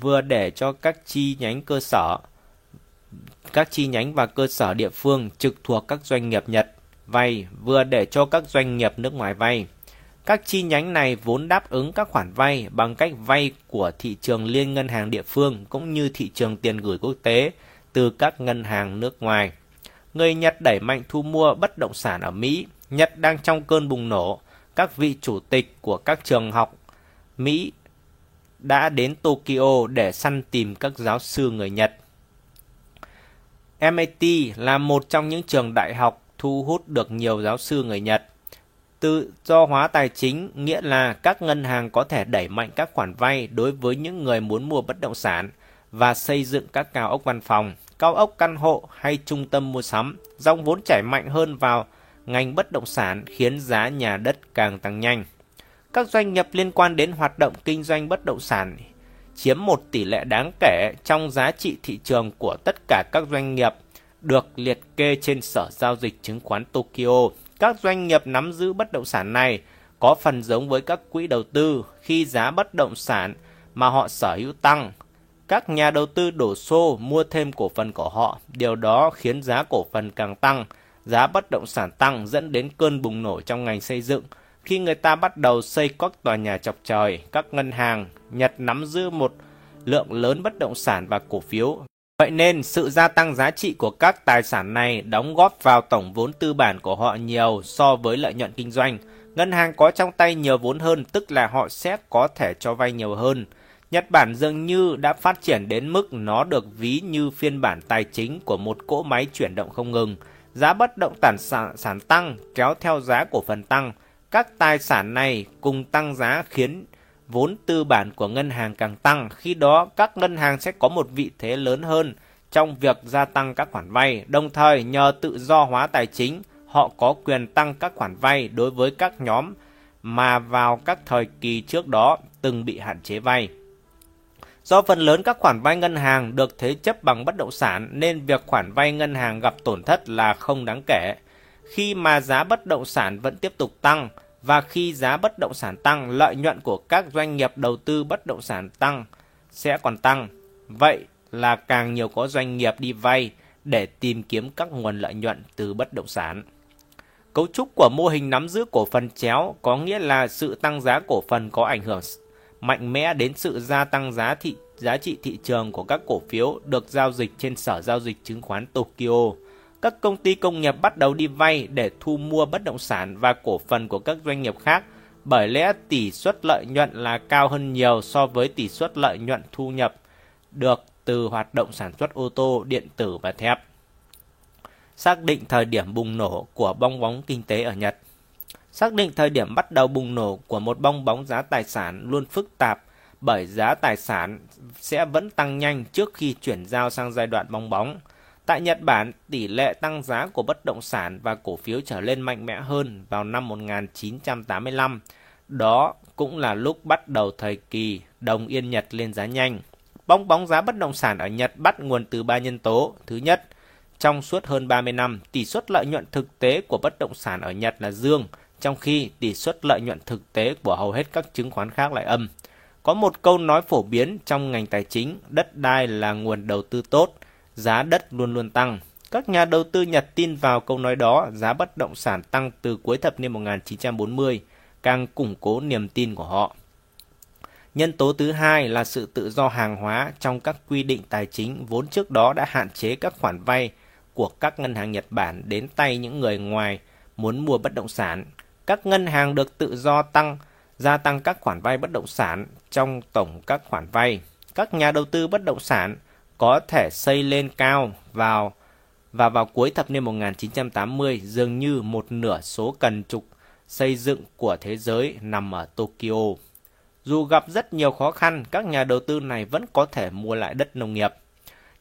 vừa để cho các chi nhánh cơ sở các chi nhánh và cơ sở địa phương trực thuộc các doanh nghiệp Nhật vay vừa để cho các doanh nghiệp nước ngoài vay. Các chi nhánh này vốn đáp ứng các khoản vay bằng cách vay của thị trường liên ngân hàng địa phương cũng như thị trường tiền gửi quốc tế từ các ngân hàng nước ngoài. Người Nhật đẩy mạnh thu mua bất động sản ở Mỹ. Nhật đang trong cơn bùng nổ. Các vị chủ tịch của các trường học Mỹ đã đến Tokyo để săn tìm các giáo sư người Nhật. MIT là một trong những trường đại học thu hút được nhiều giáo sư người Nhật. Tự do hóa tài chính nghĩa là các ngân hàng có thể đẩy mạnh các khoản vay đối với những người muốn mua bất động sản và xây dựng các cao ốc văn phòng, cao ốc căn hộ hay trung tâm mua sắm. Dòng vốn chảy mạnh hơn vào ngành bất động sản khiến giá nhà đất càng tăng nhanh. Các doanh nghiệp liên quan đến hoạt động kinh doanh bất động sản chiếm một tỷ lệ đáng kể trong giá trị thị trường của tất cả các doanh nghiệp được liệt kê trên sở giao dịch chứng khoán Tokyo. Các doanh nghiệp nắm giữ bất động sản này có phần giống với các quỹ đầu tư khi giá bất động sản mà họ sở hữu tăng. Các nhà đầu tư đổ xô mua thêm cổ phần của họ, điều đó khiến giá cổ phần càng tăng, giá bất động sản tăng dẫn đến cơn bùng nổ trong ngành xây dựng. Khi người ta bắt đầu xây các tòa nhà chọc trời, các ngân hàng Nhật nắm giữ một lượng lớn bất động sản và cổ phiếu Vậy nên, sự gia tăng giá trị của các tài sản này đóng góp vào tổng vốn tư bản của họ nhiều so với lợi nhuận kinh doanh. Ngân hàng có trong tay nhiều vốn hơn, tức là họ sẽ có thể cho vay nhiều hơn. Nhật Bản dường như đã phát triển đến mức nó được ví như phiên bản tài chính của một cỗ máy chuyển động không ngừng. Giá bất động sản, sản tăng kéo theo giá cổ phần tăng. Các tài sản này cùng tăng giá khiến vốn tư bản của ngân hàng càng tăng, khi đó các ngân hàng sẽ có một vị thế lớn hơn trong việc gia tăng các khoản vay, đồng thời nhờ tự do hóa tài chính, họ có quyền tăng các khoản vay đối với các nhóm mà vào các thời kỳ trước đó từng bị hạn chế vay. Do phần lớn các khoản vay ngân hàng được thế chấp bằng bất động sản nên việc khoản vay ngân hàng gặp tổn thất là không đáng kể. Khi mà giá bất động sản vẫn tiếp tục tăng, và khi giá bất động sản tăng, lợi nhuận của các doanh nghiệp đầu tư bất động sản tăng sẽ còn tăng. Vậy là càng nhiều có doanh nghiệp đi vay để tìm kiếm các nguồn lợi nhuận từ bất động sản. Cấu trúc của mô hình nắm giữ cổ phần chéo có nghĩa là sự tăng giá cổ phần có ảnh hưởng mạnh mẽ đến sự gia tăng giá thị giá trị thị trường của các cổ phiếu được giao dịch trên sở giao dịch chứng khoán Tokyo các công ty công nghiệp bắt đầu đi vay để thu mua bất động sản và cổ phần của các doanh nghiệp khác, bởi lẽ tỷ suất lợi nhuận là cao hơn nhiều so với tỷ suất lợi nhuận thu nhập được từ hoạt động sản xuất ô tô, điện tử và thép. Xác định thời điểm bùng nổ của bong bóng kinh tế ở Nhật Xác định thời điểm bắt đầu bùng nổ của một bong bóng giá tài sản luôn phức tạp bởi giá tài sản sẽ vẫn tăng nhanh trước khi chuyển giao sang giai đoạn bong bóng. Tại Nhật Bản, tỷ lệ tăng giá của bất động sản và cổ phiếu trở lên mạnh mẽ hơn vào năm 1985. Đó cũng là lúc bắt đầu thời kỳ đồng yên Nhật lên giá nhanh. Bong bóng giá bất động sản ở Nhật bắt nguồn từ ba nhân tố. Thứ nhất, trong suốt hơn 30 năm, tỷ suất lợi nhuận thực tế của bất động sản ở Nhật là dương, trong khi tỷ suất lợi nhuận thực tế của hầu hết các chứng khoán khác lại âm. Có một câu nói phổ biến trong ngành tài chính, đất đai là nguồn đầu tư tốt, giá đất luôn luôn tăng. Các nhà đầu tư Nhật tin vào câu nói đó, giá bất động sản tăng từ cuối thập niên 1940, càng củng cố niềm tin của họ. Nhân tố thứ hai là sự tự do hàng hóa trong các quy định tài chính vốn trước đó đã hạn chế các khoản vay của các ngân hàng Nhật Bản đến tay những người ngoài muốn mua bất động sản. Các ngân hàng được tự do tăng gia tăng các khoản vay bất động sản trong tổng các khoản vay. Các nhà đầu tư bất động sản có thể xây lên cao vào và vào cuối thập niên 1980 dường như một nửa số cần trục xây dựng của thế giới nằm ở Tokyo. Dù gặp rất nhiều khó khăn, các nhà đầu tư này vẫn có thể mua lại đất nông nghiệp.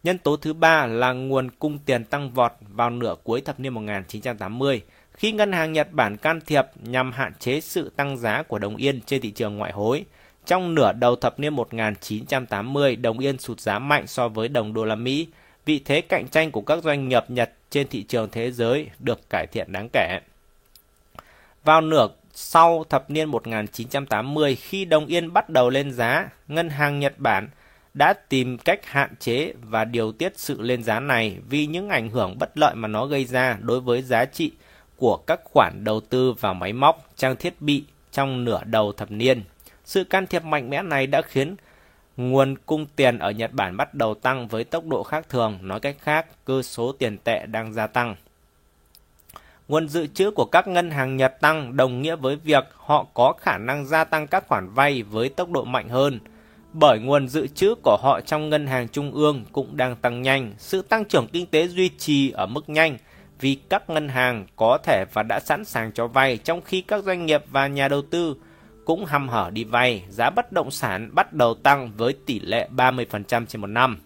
Nhân tố thứ ba là nguồn cung tiền tăng vọt vào nửa cuối thập niên 1980, khi ngân hàng Nhật Bản can thiệp nhằm hạn chế sự tăng giá của đồng yên trên thị trường ngoại hối. Trong nửa đầu thập niên 1980, đồng yên sụt giá mạnh so với đồng đô la Mỹ. Vị thế cạnh tranh của các doanh nghiệp Nhật trên thị trường thế giới được cải thiện đáng kể. Vào nửa sau thập niên 1980, khi đồng yên bắt đầu lên giá, ngân hàng Nhật Bản đã tìm cách hạn chế và điều tiết sự lên giá này vì những ảnh hưởng bất lợi mà nó gây ra đối với giá trị của các khoản đầu tư vào máy móc, trang thiết bị trong nửa đầu thập niên. Sự can thiệp mạnh mẽ này đã khiến nguồn cung tiền ở Nhật Bản bắt đầu tăng với tốc độ khác thường, nói cách khác, cơ số tiền tệ đang gia tăng. Nguồn dự trữ của các ngân hàng Nhật tăng đồng nghĩa với việc họ có khả năng gia tăng các khoản vay với tốc độ mạnh hơn. Bởi nguồn dự trữ của họ trong ngân hàng trung ương cũng đang tăng nhanh, sự tăng trưởng kinh tế duy trì ở mức nhanh vì các ngân hàng có thể và đã sẵn sàng cho vay trong khi các doanh nghiệp và nhà đầu tư cũng hăm hở đi vay, giá bất động sản bắt đầu tăng với tỷ lệ 30% trên một năm.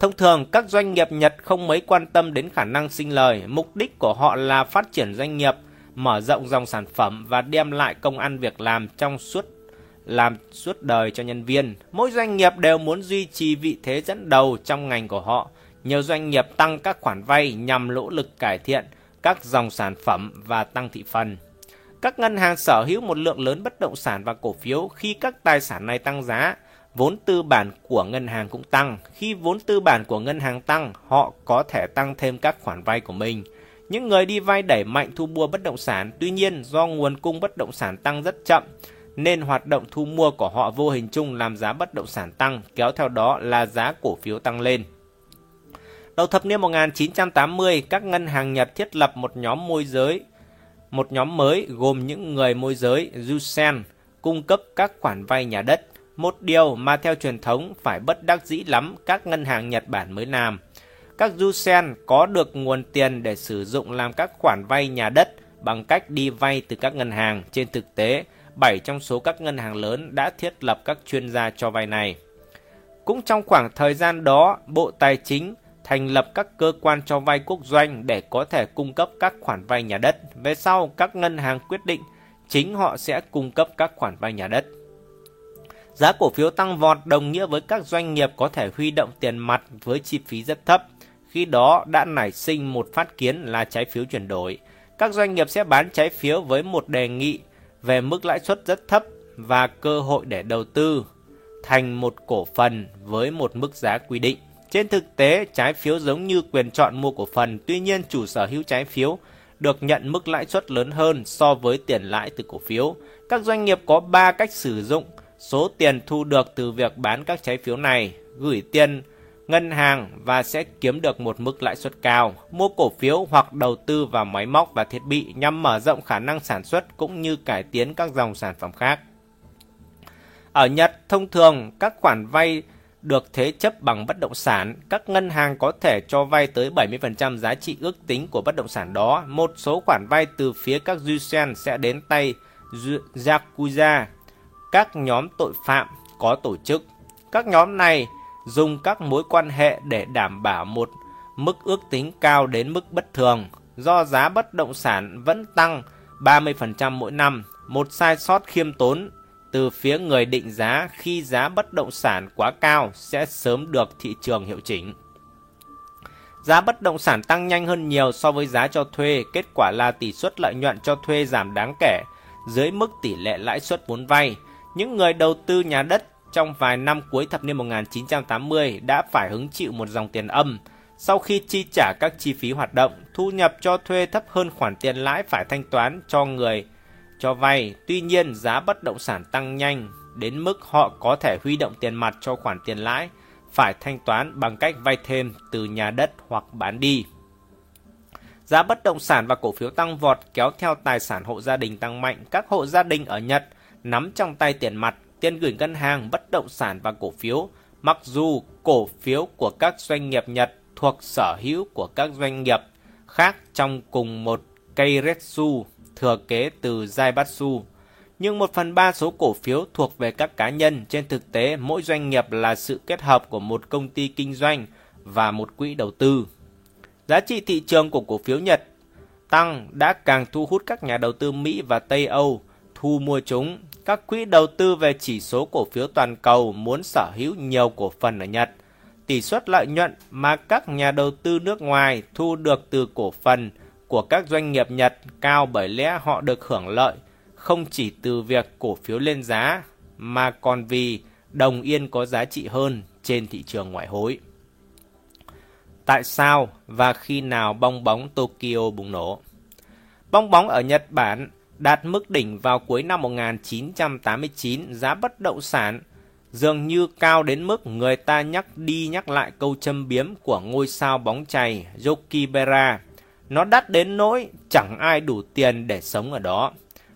Thông thường, các doanh nghiệp Nhật không mấy quan tâm đến khả năng sinh lời, mục đích của họ là phát triển doanh nghiệp, mở rộng dòng sản phẩm và đem lại công ăn việc làm trong suốt làm suốt đời cho nhân viên. Mỗi doanh nghiệp đều muốn duy trì vị thế dẫn đầu trong ngành của họ. Nhiều doanh nghiệp tăng các khoản vay nhằm nỗ lực cải thiện các dòng sản phẩm và tăng thị phần. Các ngân hàng sở hữu một lượng lớn bất động sản và cổ phiếu khi các tài sản này tăng giá, vốn tư bản của ngân hàng cũng tăng. Khi vốn tư bản của ngân hàng tăng, họ có thể tăng thêm các khoản vay của mình. Những người đi vay đẩy mạnh thu mua bất động sản, tuy nhiên do nguồn cung bất động sản tăng rất chậm, nên hoạt động thu mua của họ vô hình chung làm giá bất động sản tăng, kéo theo đó là giá cổ phiếu tăng lên. Đầu thập niên 1980, các ngân hàng Nhật thiết lập một nhóm môi giới, một nhóm mới gồm những người môi giới Jusen cung cấp các khoản vay nhà đất, một điều mà theo truyền thống phải bất đắc dĩ lắm các ngân hàng Nhật Bản mới làm. Các Jusen có được nguồn tiền để sử dụng làm các khoản vay nhà đất bằng cách đi vay từ các ngân hàng. Trên thực tế, 7 trong số các ngân hàng lớn đã thiết lập các chuyên gia cho vay này. Cũng trong khoảng thời gian đó, Bộ Tài chính thành lập các cơ quan cho vay quốc doanh để có thể cung cấp các khoản vay nhà đất. Về sau, các ngân hàng quyết định chính họ sẽ cung cấp các khoản vay nhà đất. Giá cổ phiếu tăng vọt đồng nghĩa với các doanh nghiệp có thể huy động tiền mặt với chi phí rất thấp. Khi đó đã nảy sinh một phát kiến là trái phiếu chuyển đổi. Các doanh nghiệp sẽ bán trái phiếu với một đề nghị về mức lãi suất rất thấp và cơ hội để đầu tư thành một cổ phần với một mức giá quy định. Trên thực tế, trái phiếu giống như quyền chọn mua cổ phần, tuy nhiên chủ sở hữu trái phiếu được nhận mức lãi suất lớn hơn so với tiền lãi từ cổ phiếu. Các doanh nghiệp có 3 cách sử dụng số tiền thu được từ việc bán các trái phiếu này, gửi tiền ngân hàng và sẽ kiếm được một mức lãi suất cao, mua cổ phiếu hoặc đầu tư vào máy móc và thiết bị nhằm mở rộng khả năng sản xuất cũng như cải tiến các dòng sản phẩm khác. Ở Nhật, thông thường các khoản vay được thế chấp bằng bất động sản, các ngân hàng có thể cho vay tới 70% giá trị ước tính của bất động sản đó. Một số khoản vay từ phía các Jusen sẽ đến tay Yakuza, các nhóm tội phạm có tổ chức. Các nhóm này dùng các mối quan hệ để đảm bảo một mức ước tính cao đến mức bất thường do giá bất động sản vẫn tăng 30% mỗi năm, một sai sót khiêm tốn từ phía người định giá khi giá bất động sản quá cao sẽ sớm được thị trường hiệu chỉnh. Giá bất động sản tăng nhanh hơn nhiều so với giá cho thuê, kết quả là tỷ suất lợi nhuận cho thuê giảm đáng kể dưới mức tỷ lệ lãi suất vốn vay. Những người đầu tư nhà đất trong vài năm cuối thập niên 1980 đã phải hứng chịu một dòng tiền âm sau khi chi trả các chi phí hoạt động, thu nhập cho thuê thấp hơn khoản tiền lãi phải thanh toán cho người cho vay. Tuy nhiên, giá bất động sản tăng nhanh đến mức họ có thể huy động tiền mặt cho khoản tiền lãi phải thanh toán bằng cách vay thêm từ nhà đất hoặc bán đi. Giá bất động sản và cổ phiếu tăng vọt kéo theo tài sản hộ gia đình tăng mạnh. Các hộ gia đình ở Nhật nắm trong tay tiền mặt, tiền gửi ngân hàng, bất động sản và cổ phiếu. Mặc dù cổ phiếu của các doanh nghiệp Nhật thuộc sở hữu của các doanh nghiệp khác trong cùng một Keiretsu thừa kế từ Zaibatsu. Nhưng một phần ba số cổ phiếu thuộc về các cá nhân. Trên thực tế, mỗi doanh nghiệp là sự kết hợp của một công ty kinh doanh và một quỹ đầu tư. Giá trị thị trường của cổ phiếu Nhật tăng đã càng thu hút các nhà đầu tư Mỹ và Tây Âu thu mua chúng. Các quỹ đầu tư về chỉ số cổ phiếu toàn cầu muốn sở hữu nhiều cổ phần ở Nhật tỷ suất lợi nhuận mà các nhà đầu tư nước ngoài thu được từ cổ phần của các doanh nghiệp Nhật cao bởi lẽ họ được hưởng lợi không chỉ từ việc cổ phiếu lên giá mà còn vì đồng yên có giá trị hơn trên thị trường ngoại hối. Tại sao và khi nào bong bóng Tokyo bùng nổ? Bong bóng ở Nhật Bản đạt mức đỉnh vào cuối năm 1989, giá bất động sản dường như cao đến mức người ta nhắc đi nhắc lại câu châm biếm của ngôi sao bóng chày Yokibera. Nó đắt đến nỗi chẳng ai đủ tiền để sống ở đó.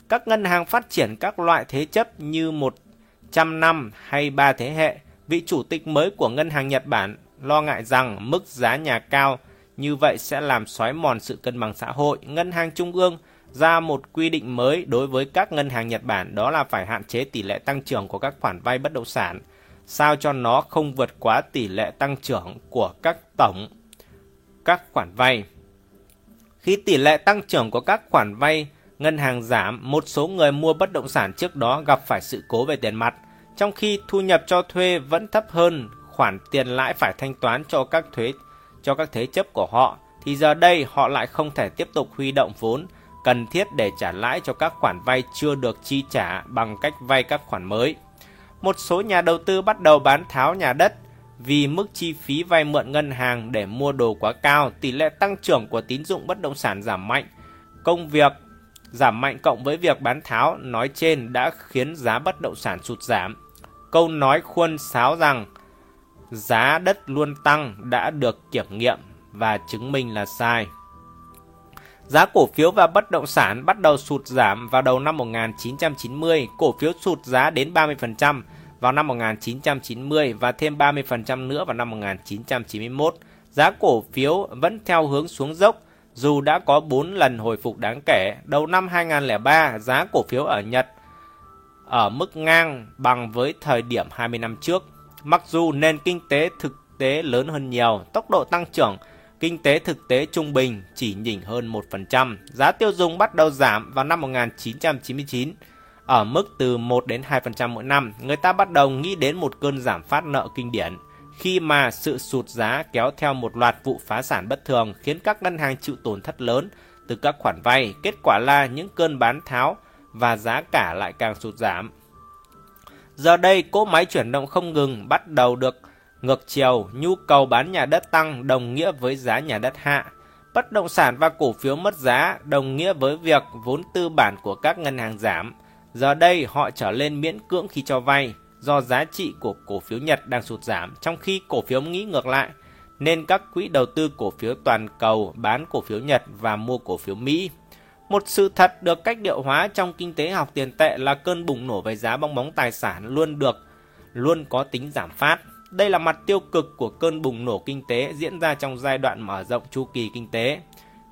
Các ngân hàng phát triển các loại thế chấp như 100 năm hay ba thế hệ. Vị chủ tịch mới của ngân hàng Nhật Bản lo ngại rằng mức giá nhà cao như vậy sẽ làm xói mòn sự cân bằng xã hội. Ngân hàng Trung ương ra một quy định mới đối với các ngân hàng Nhật Bản, đó là phải hạn chế tỷ lệ tăng trưởng của các khoản vay bất động sản, sao cho nó không vượt quá tỷ lệ tăng trưởng của các tổng, các khoản vay. Khi tỷ lệ tăng trưởng của các khoản vay ngân hàng giảm, một số người mua bất động sản trước đó gặp phải sự cố về tiền mặt, trong khi thu nhập cho thuê vẫn thấp hơn khoản tiền lãi phải thanh toán cho các thuế cho các thế chấp của họ thì giờ đây họ lại không thể tiếp tục huy động vốn cần thiết để trả lãi cho các khoản vay chưa được chi trả bằng cách vay các khoản mới. Một số nhà đầu tư bắt đầu bán tháo nhà đất vì mức chi phí vay mượn ngân hàng để mua đồ quá cao, tỷ lệ tăng trưởng của tín dụng bất động sản giảm mạnh. Công việc giảm mạnh cộng với việc bán tháo nói trên đã khiến giá bất động sản sụt giảm. Câu nói khuôn sáo rằng giá đất luôn tăng đã được kiểm nghiệm và chứng minh là sai. Giá cổ phiếu và bất động sản bắt đầu sụt giảm vào đầu năm 1990, cổ phiếu sụt giá đến 30% vào năm 1990 và thêm 30% nữa vào năm 1991. Giá cổ phiếu vẫn theo hướng xuống dốc dù đã có 4 lần hồi phục đáng kể. Đầu năm 2003, giá cổ phiếu ở Nhật ở mức ngang bằng với thời điểm 20 năm trước. Mặc dù nền kinh tế thực tế lớn hơn nhiều, tốc độ tăng trưởng kinh tế thực tế trung bình chỉ nhỉnh hơn 1%. Giá tiêu dùng bắt đầu giảm vào năm 1999 ở mức từ 1 đến 2% mỗi năm. Người ta bắt đầu nghĩ đến một cơn giảm phát nợ kinh điển khi mà sự sụt giá kéo theo một loạt vụ phá sản bất thường khiến các ngân hàng chịu tổn thất lớn từ các khoản vay. Kết quả là những cơn bán tháo và giá cả lại càng sụt giảm. Giờ đây, cỗ máy chuyển động không ngừng bắt đầu được Ngược chiều, nhu cầu bán nhà đất tăng đồng nghĩa với giá nhà đất hạ. Bất động sản và cổ phiếu mất giá đồng nghĩa với việc vốn tư bản của các ngân hàng giảm. Giờ đây họ trở lên miễn cưỡng khi cho vay, do giá trị của cổ phiếu Nhật đang sụt giảm trong khi cổ phiếu nghĩ ngược lại, nên các quỹ đầu tư cổ phiếu toàn cầu bán cổ phiếu Nhật và mua cổ phiếu Mỹ. Một sự thật được cách điệu hóa trong kinh tế học tiền tệ là cơn bùng nổ về giá bong bóng tài sản luôn được, luôn có tính giảm phát. Đây là mặt tiêu cực của cơn bùng nổ kinh tế diễn ra trong giai đoạn mở rộng chu kỳ kinh tế.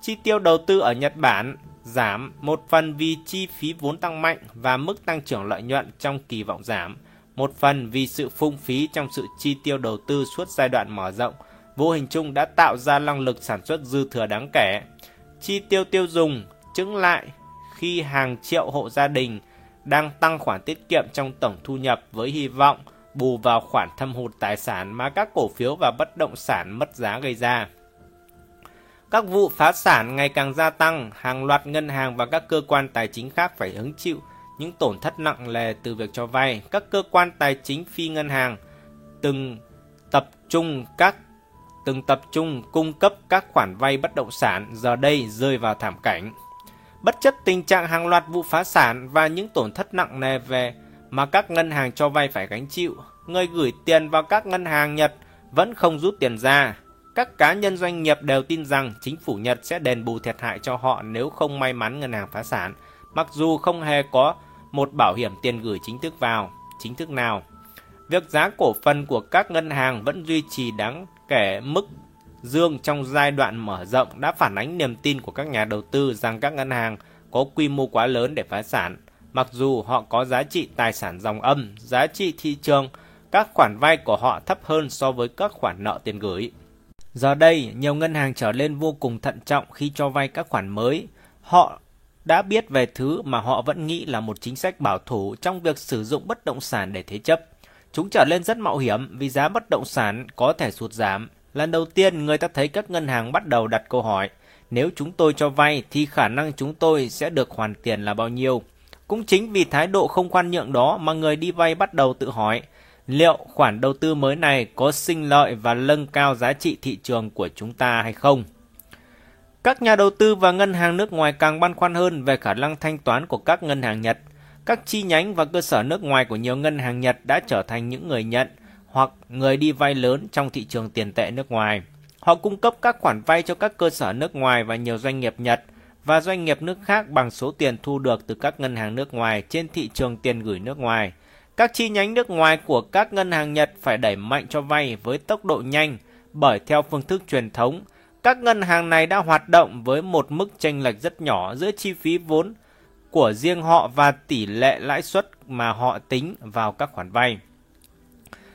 Chi tiêu đầu tư ở Nhật Bản giảm một phần vì chi phí vốn tăng mạnh và mức tăng trưởng lợi nhuận trong kỳ vọng giảm, một phần vì sự phung phí trong sự chi tiêu đầu tư suốt giai đoạn mở rộng vô hình chung đã tạo ra năng lực sản xuất dư thừa đáng kể. Chi tiêu tiêu dùng chứng lại khi hàng triệu hộ gia đình đang tăng khoản tiết kiệm trong tổng thu nhập với hy vọng bù vào khoản thâm hụt tài sản mà các cổ phiếu và bất động sản mất giá gây ra. Các vụ phá sản ngày càng gia tăng, hàng loạt ngân hàng và các cơ quan tài chính khác phải hứng chịu những tổn thất nặng nề từ việc cho vay. Các cơ quan tài chính phi ngân hàng từng tập trung các từng tập trung cung cấp các khoản vay bất động sản giờ đây rơi vào thảm cảnh. Bất chấp tình trạng hàng loạt vụ phá sản và những tổn thất nặng nề về mà các ngân hàng cho vay phải gánh chịu, người gửi tiền vào các ngân hàng Nhật vẫn không rút tiền ra. Các cá nhân doanh nghiệp đều tin rằng chính phủ Nhật sẽ đền bù thiệt hại cho họ nếu không may mắn ngân hàng phá sản, mặc dù không hề có một bảo hiểm tiền gửi chính thức vào, chính thức nào. Việc giá cổ phần của các ngân hàng vẫn duy trì đáng kể mức dương trong giai đoạn mở rộng đã phản ánh niềm tin của các nhà đầu tư rằng các ngân hàng có quy mô quá lớn để phá sản, mặc dù họ có giá trị tài sản dòng âm, giá trị thị trường, các khoản vay của họ thấp hơn so với các khoản nợ tiền gửi. Giờ đây, nhiều ngân hàng trở lên vô cùng thận trọng khi cho vay các khoản mới. Họ đã biết về thứ mà họ vẫn nghĩ là một chính sách bảo thủ trong việc sử dụng bất động sản để thế chấp. Chúng trở lên rất mạo hiểm vì giá bất động sản có thể sụt giảm. Lần đầu tiên, người ta thấy các ngân hàng bắt đầu đặt câu hỏi, nếu chúng tôi cho vay thì khả năng chúng tôi sẽ được hoàn tiền là bao nhiêu? Cũng chính vì thái độ không khoan nhượng đó mà người đi vay bắt đầu tự hỏi, liệu khoản đầu tư mới này có sinh lợi và nâng cao giá trị thị trường của chúng ta hay không? Các nhà đầu tư và ngân hàng nước ngoài càng băn khoăn hơn về khả năng thanh toán của các ngân hàng Nhật. Các chi nhánh và cơ sở nước ngoài của nhiều ngân hàng Nhật đã trở thành những người nhận hoặc người đi vay lớn trong thị trường tiền tệ nước ngoài. Họ cung cấp các khoản vay cho các cơ sở nước ngoài và nhiều doanh nghiệp Nhật và doanh nghiệp nước khác bằng số tiền thu được từ các ngân hàng nước ngoài trên thị trường tiền gửi nước ngoài. Các chi nhánh nước ngoài của các ngân hàng Nhật phải đẩy mạnh cho vay với tốc độ nhanh bởi theo phương thức truyền thống, các ngân hàng này đã hoạt động với một mức chênh lệch rất nhỏ giữa chi phí vốn của riêng họ và tỷ lệ lãi suất mà họ tính vào các khoản vay.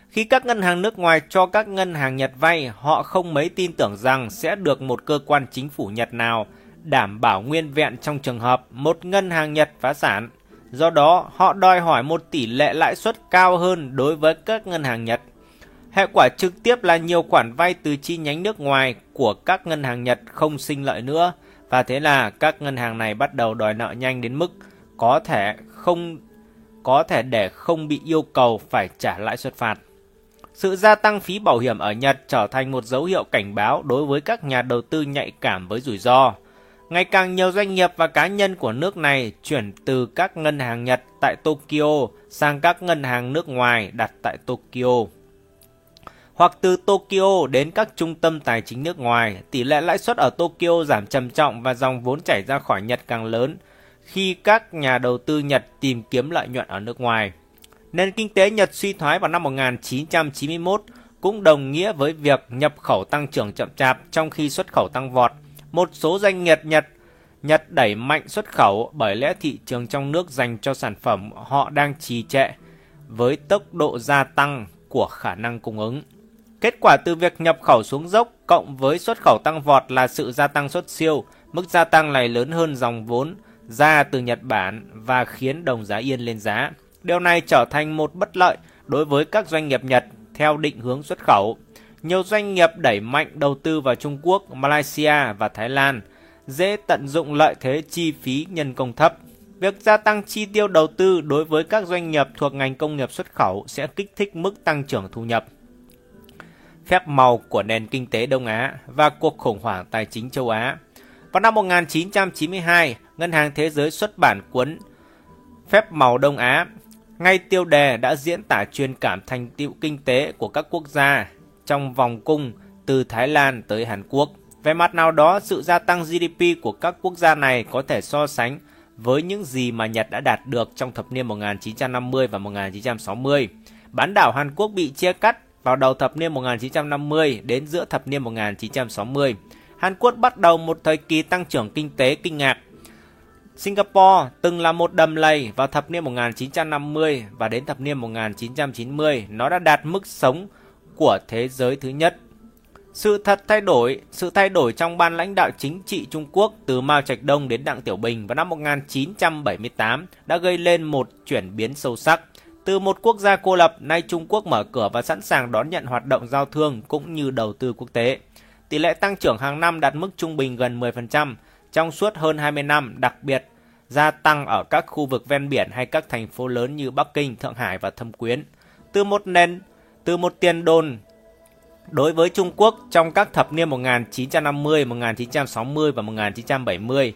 Khi các ngân hàng nước ngoài cho các ngân hàng Nhật vay, họ không mấy tin tưởng rằng sẽ được một cơ quan chính phủ Nhật nào đảm bảo nguyên vẹn trong trường hợp một ngân hàng Nhật phá sản. Do đó, họ đòi hỏi một tỷ lệ lãi suất cao hơn đối với các ngân hàng Nhật. Hệ quả trực tiếp là nhiều khoản vay từ chi nhánh nước ngoài của các ngân hàng Nhật không sinh lợi nữa và thế là các ngân hàng này bắt đầu đòi nợ nhanh đến mức có thể không có thể để không bị yêu cầu phải trả lãi suất phạt. Sự gia tăng phí bảo hiểm ở Nhật trở thành một dấu hiệu cảnh báo đối với các nhà đầu tư nhạy cảm với rủi ro. Ngày càng nhiều doanh nghiệp và cá nhân của nước này chuyển từ các ngân hàng Nhật tại Tokyo sang các ngân hàng nước ngoài đặt tại Tokyo. Hoặc từ Tokyo đến các trung tâm tài chính nước ngoài, tỷ lệ lãi suất ở Tokyo giảm trầm trọng và dòng vốn chảy ra khỏi Nhật càng lớn khi các nhà đầu tư Nhật tìm kiếm lợi nhuận ở nước ngoài. Nền kinh tế Nhật suy thoái vào năm 1991 cũng đồng nghĩa với việc nhập khẩu tăng trưởng chậm chạp trong khi xuất khẩu tăng vọt. Một số doanh nghiệp Nhật Nhật đẩy mạnh xuất khẩu bởi lẽ thị trường trong nước dành cho sản phẩm họ đang trì trệ với tốc độ gia tăng của khả năng cung ứng. Kết quả từ việc nhập khẩu xuống dốc cộng với xuất khẩu tăng vọt là sự gia tăng xuất siêu. Mức gia tăng này lớn hơn dòng vốn ra từ Nhật Bản và khiến đồng giá yên lên giá. Điều này trở thành một bất lợi đối với các doanh nghiệp Nhật theo định hướng xuất khẩu. Nhiều doanh nghiệp đẩy mạnh đầu tư vào Trung Quốc, Malaysia và Thái Lan, dễ tận dụng lợi thế chi phí nhân công thấp. Việc gia tăng chi tiêu đầu tư đối với các doanh nghiệp thuộc ngành công nghiệp xuất khẩu sẽ kích thích mức tăng trưởng thu nhập. Phép màu của nền kinh tế Đông Á và cuộc khủng hoảng tài chính châu Á. Vào năm 1992, Ngân hàng Thế giới xuất bản cuốn Phép màu Đông Á ngay tiêu đề đã diễn tả truyền cảm thành tựu kinh tế của các quốc gia trong vòng cung từ Thái Lan tới Hàn Quốc. Về mặt nào đó, sự gia tăng GDP của các quốc gia này có thể so sánh với những gì mà Nhật đã đạt được trong thập niên 1950 và 1960. Bán đảo Hàn Quốc bị chia cắt vào đầu thập niên 1950 đến giữa thập niên 1960. Hàn Quốc bắt đầu một thời kỳ tăng trưởng kinh tế kinh ngạc Singapore từng là một đầm lầy vào thập niên 1950 và đến thập niên 1990 nó đã đạt mức sống của thế giới thứ nhất. Sự thật thay đổi, sự thay đổi trong ban lãnh đạo chính trị Trung Quốc từ Mao Trạch Đông đến Đặng Tiểu Bình vào năm 1978 đã gây lên một chuyển biến sâu sắc. Từ một quốc gia cô lập, nay Trung Quốc mở cửa và sẵn sàng đón nhận hoạt động giao thương cũng như đầu tư quốc tế. Tỷ lệ tăng trưởng hàng năm đạt mức trung bình gần 10% trong suốt hơn 20 năm, đặc biệt gia tăng ở các khu vực ven biển hay các thành phố lớn như Bắc Kinh, Thượng Hải và Thâm Quyến. Từ một nền từ một tiền đồn đối với Trung Quốc trong các thập niên 1950, 1960 và 1970,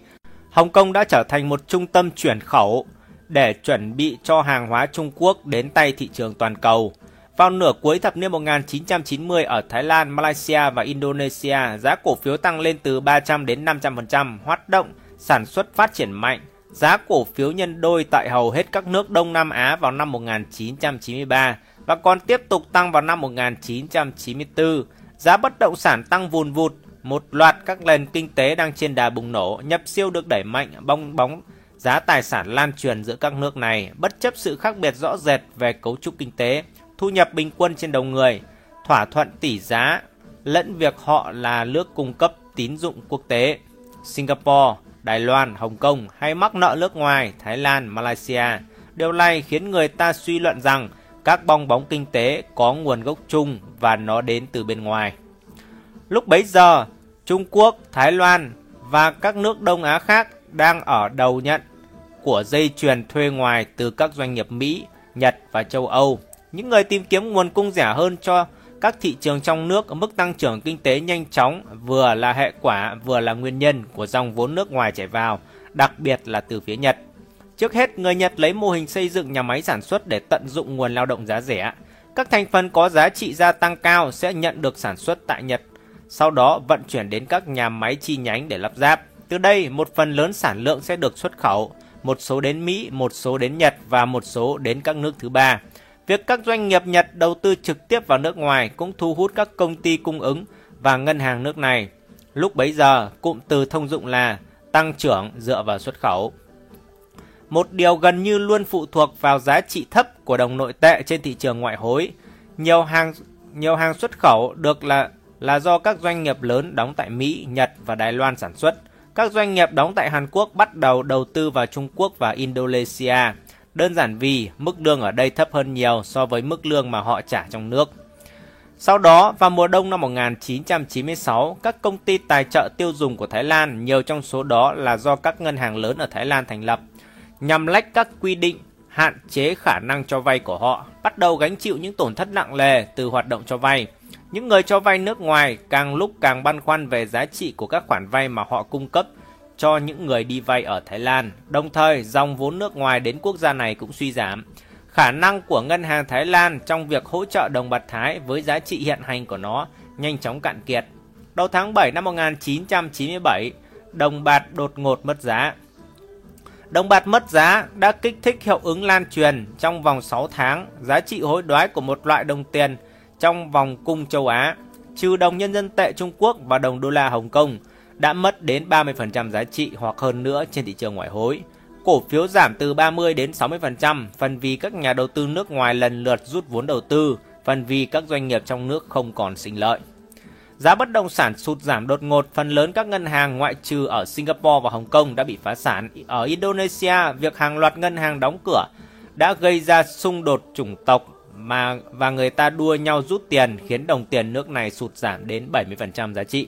Hồng Kông đã trở thành một trung tâm chuyển khẩu để chuẩn bị cho hàng hóa Trung Quốc đến tay thị trường toàn cầu. Vào nửa cuối thập niên 1990 ở Thái Lan, Malaysia và Indonesia, giá cổ phiếu tăng lên từ 300 đến 500%, hoạt động sản xuất phát triển mạnh. Giá cổ phiếu nhân đôi tại hầu hết các nước Đông Nam Á vào năm 1993 và còn tiếp tục tăng vào năm 1994. Giá bất động sản tăng vùn vụt, một loạt các nền kinh tế đang trên đà bùng nổ, nhập siêu được đẩy mạnh, bong bóng giá tài sản lan truyền giữa các nước này, bất chấp sự khác biệt rõ rệt về cấu trúc kinh tế, thu nhập bình quân trên đầu người, thỏa thuận tỷ giá, lẫn việc họ là nước cung cấp tín dụng quốc tế. Singapore, Đài Loan, Hồng Kông hay mắc nợ nước ngoài, Thái Lan, Malaysia. Điều này khiến người ta suy luận rằng các bong bóng kinh tế có nguồn gốc chung và nó đến từ bên ngoài. Lúc bấy giờ, Trung Quốc, Thái Lan và các nước Đông Á khác đang ở đầu nhận của dây chuyền thuê ngoài từ các doanh nghiệp Mỹ, Nhật và châu Âu. Những người tìm kiếm nguồn cung rẻ hơn cho các thị trường trong nước ở mức tăng trưởng kinh tế nhanh chóng vừa là hệ quả vừa là nguyên nhân của dòng vốn nước ngoài chảy vào, đặc biệt là từ phía Nhật. Trước hết, người Nhật lấy mô hình xây dựng nhà máy sản xuất để tận dụng nguồn lao động giá rẻ. Các thành phần có giá trị gia tăng cao sẽ nhận được sản xuất tại Nhật, sau đó vận chuyển đến các nhà máy chi nhánh để lắp ráp. Từ đây, một phần lớn sản lượng sẽ được xuất khẩu, một số đến Mỹ, một số đến Nhật và một số đến các nước thứ ba. Việc các doanh nghiệp Nhật đầu tư trực tiếp vào nước ngoài cũng thu hút các công ty cung ứng và ngân hàng nước này. Lúc bấy giờ, cụm từ thông dụng là tăng trưởng dựa vào xuất khẩu. Một điều gần như luôn phụ thuộc vào giá trị thấp của đồng nội tệ trên thị trường ngoại hối. Nhiều hàng nhiều hàng xuất khẩu được là là do các doanh nghiệp lớn đóng tại Mỹ, Nhật và Đài Loan sản xuất. Các doanh nghiệp đóng tại Hàn Quốc bắt đầu đầu tư vào Trung Quốc và Indonesia. Đơn giản vì mức lương ở đây thấp hơn nhiều so với mức lương mà họ trả trong nước. Sau đó, vào mùa đông năm 1996, các công ty tài trợ tiêu dùng của Thái Lan, nhiều trong số đó là do các ngân hàng lớn ở Thái Lan thành lập, nhằm lách các quy định hạn chế khả năng cho vay của họ, bắt đầu gánh chịu những tổn thất nặng nề từ hoạt động cho vay. Những người cho vay nước ngoài càng lúc càng băn khoăn về giá trị của các khoản vay mà họ cung cấp cho những người đi vay ở Thái Lan. Đồng thời, dòng vốn nước ngoài đến quốc gia này cũng suy giảm. Khả năng của ngân hàng Thái Lan trong việc hỗ trợ đồng bạc Thái với giá trị hiện hành của nó nhanh chóng cạn kiệt. Đầu tháng 7 năm 1997, đồng bạc đột ngột mất giá. Đồng bạc mất giá đã kích thích hiệu ứng lan truyền trong vòng 6 tháng giá trị hối đoái của một loại đồng tiền trong vòng cung châu Á, trừ đồng nhân dân tệ Trung Quốc và đồng đô la Hồng Kông – đã mất đến 30% giá trị hoặc hơn nữa trên thị trường ngoại hối. Cổ phiếu giảm từ 30 đến 60%, phần vì các nhà đầu tư nước ngoài lần lượt rút vốn đầu tư, phần vì các doanh nghiệp trong nước không còn sinh lợi. Giá bất động sản sụt giảm đột ngột, phần lớn các ngân hàng ngoại trừ ở Singapore và Hồng Kông đã bị phá sản. Ở Indonesia, việc hàng loạt ngân hàng đóng cửa đã gây ra xung đột chủng tộc mà và người ta đua nhau rút tiền khiến đồng tiền nước này sụt giảm đến 70% giá trị.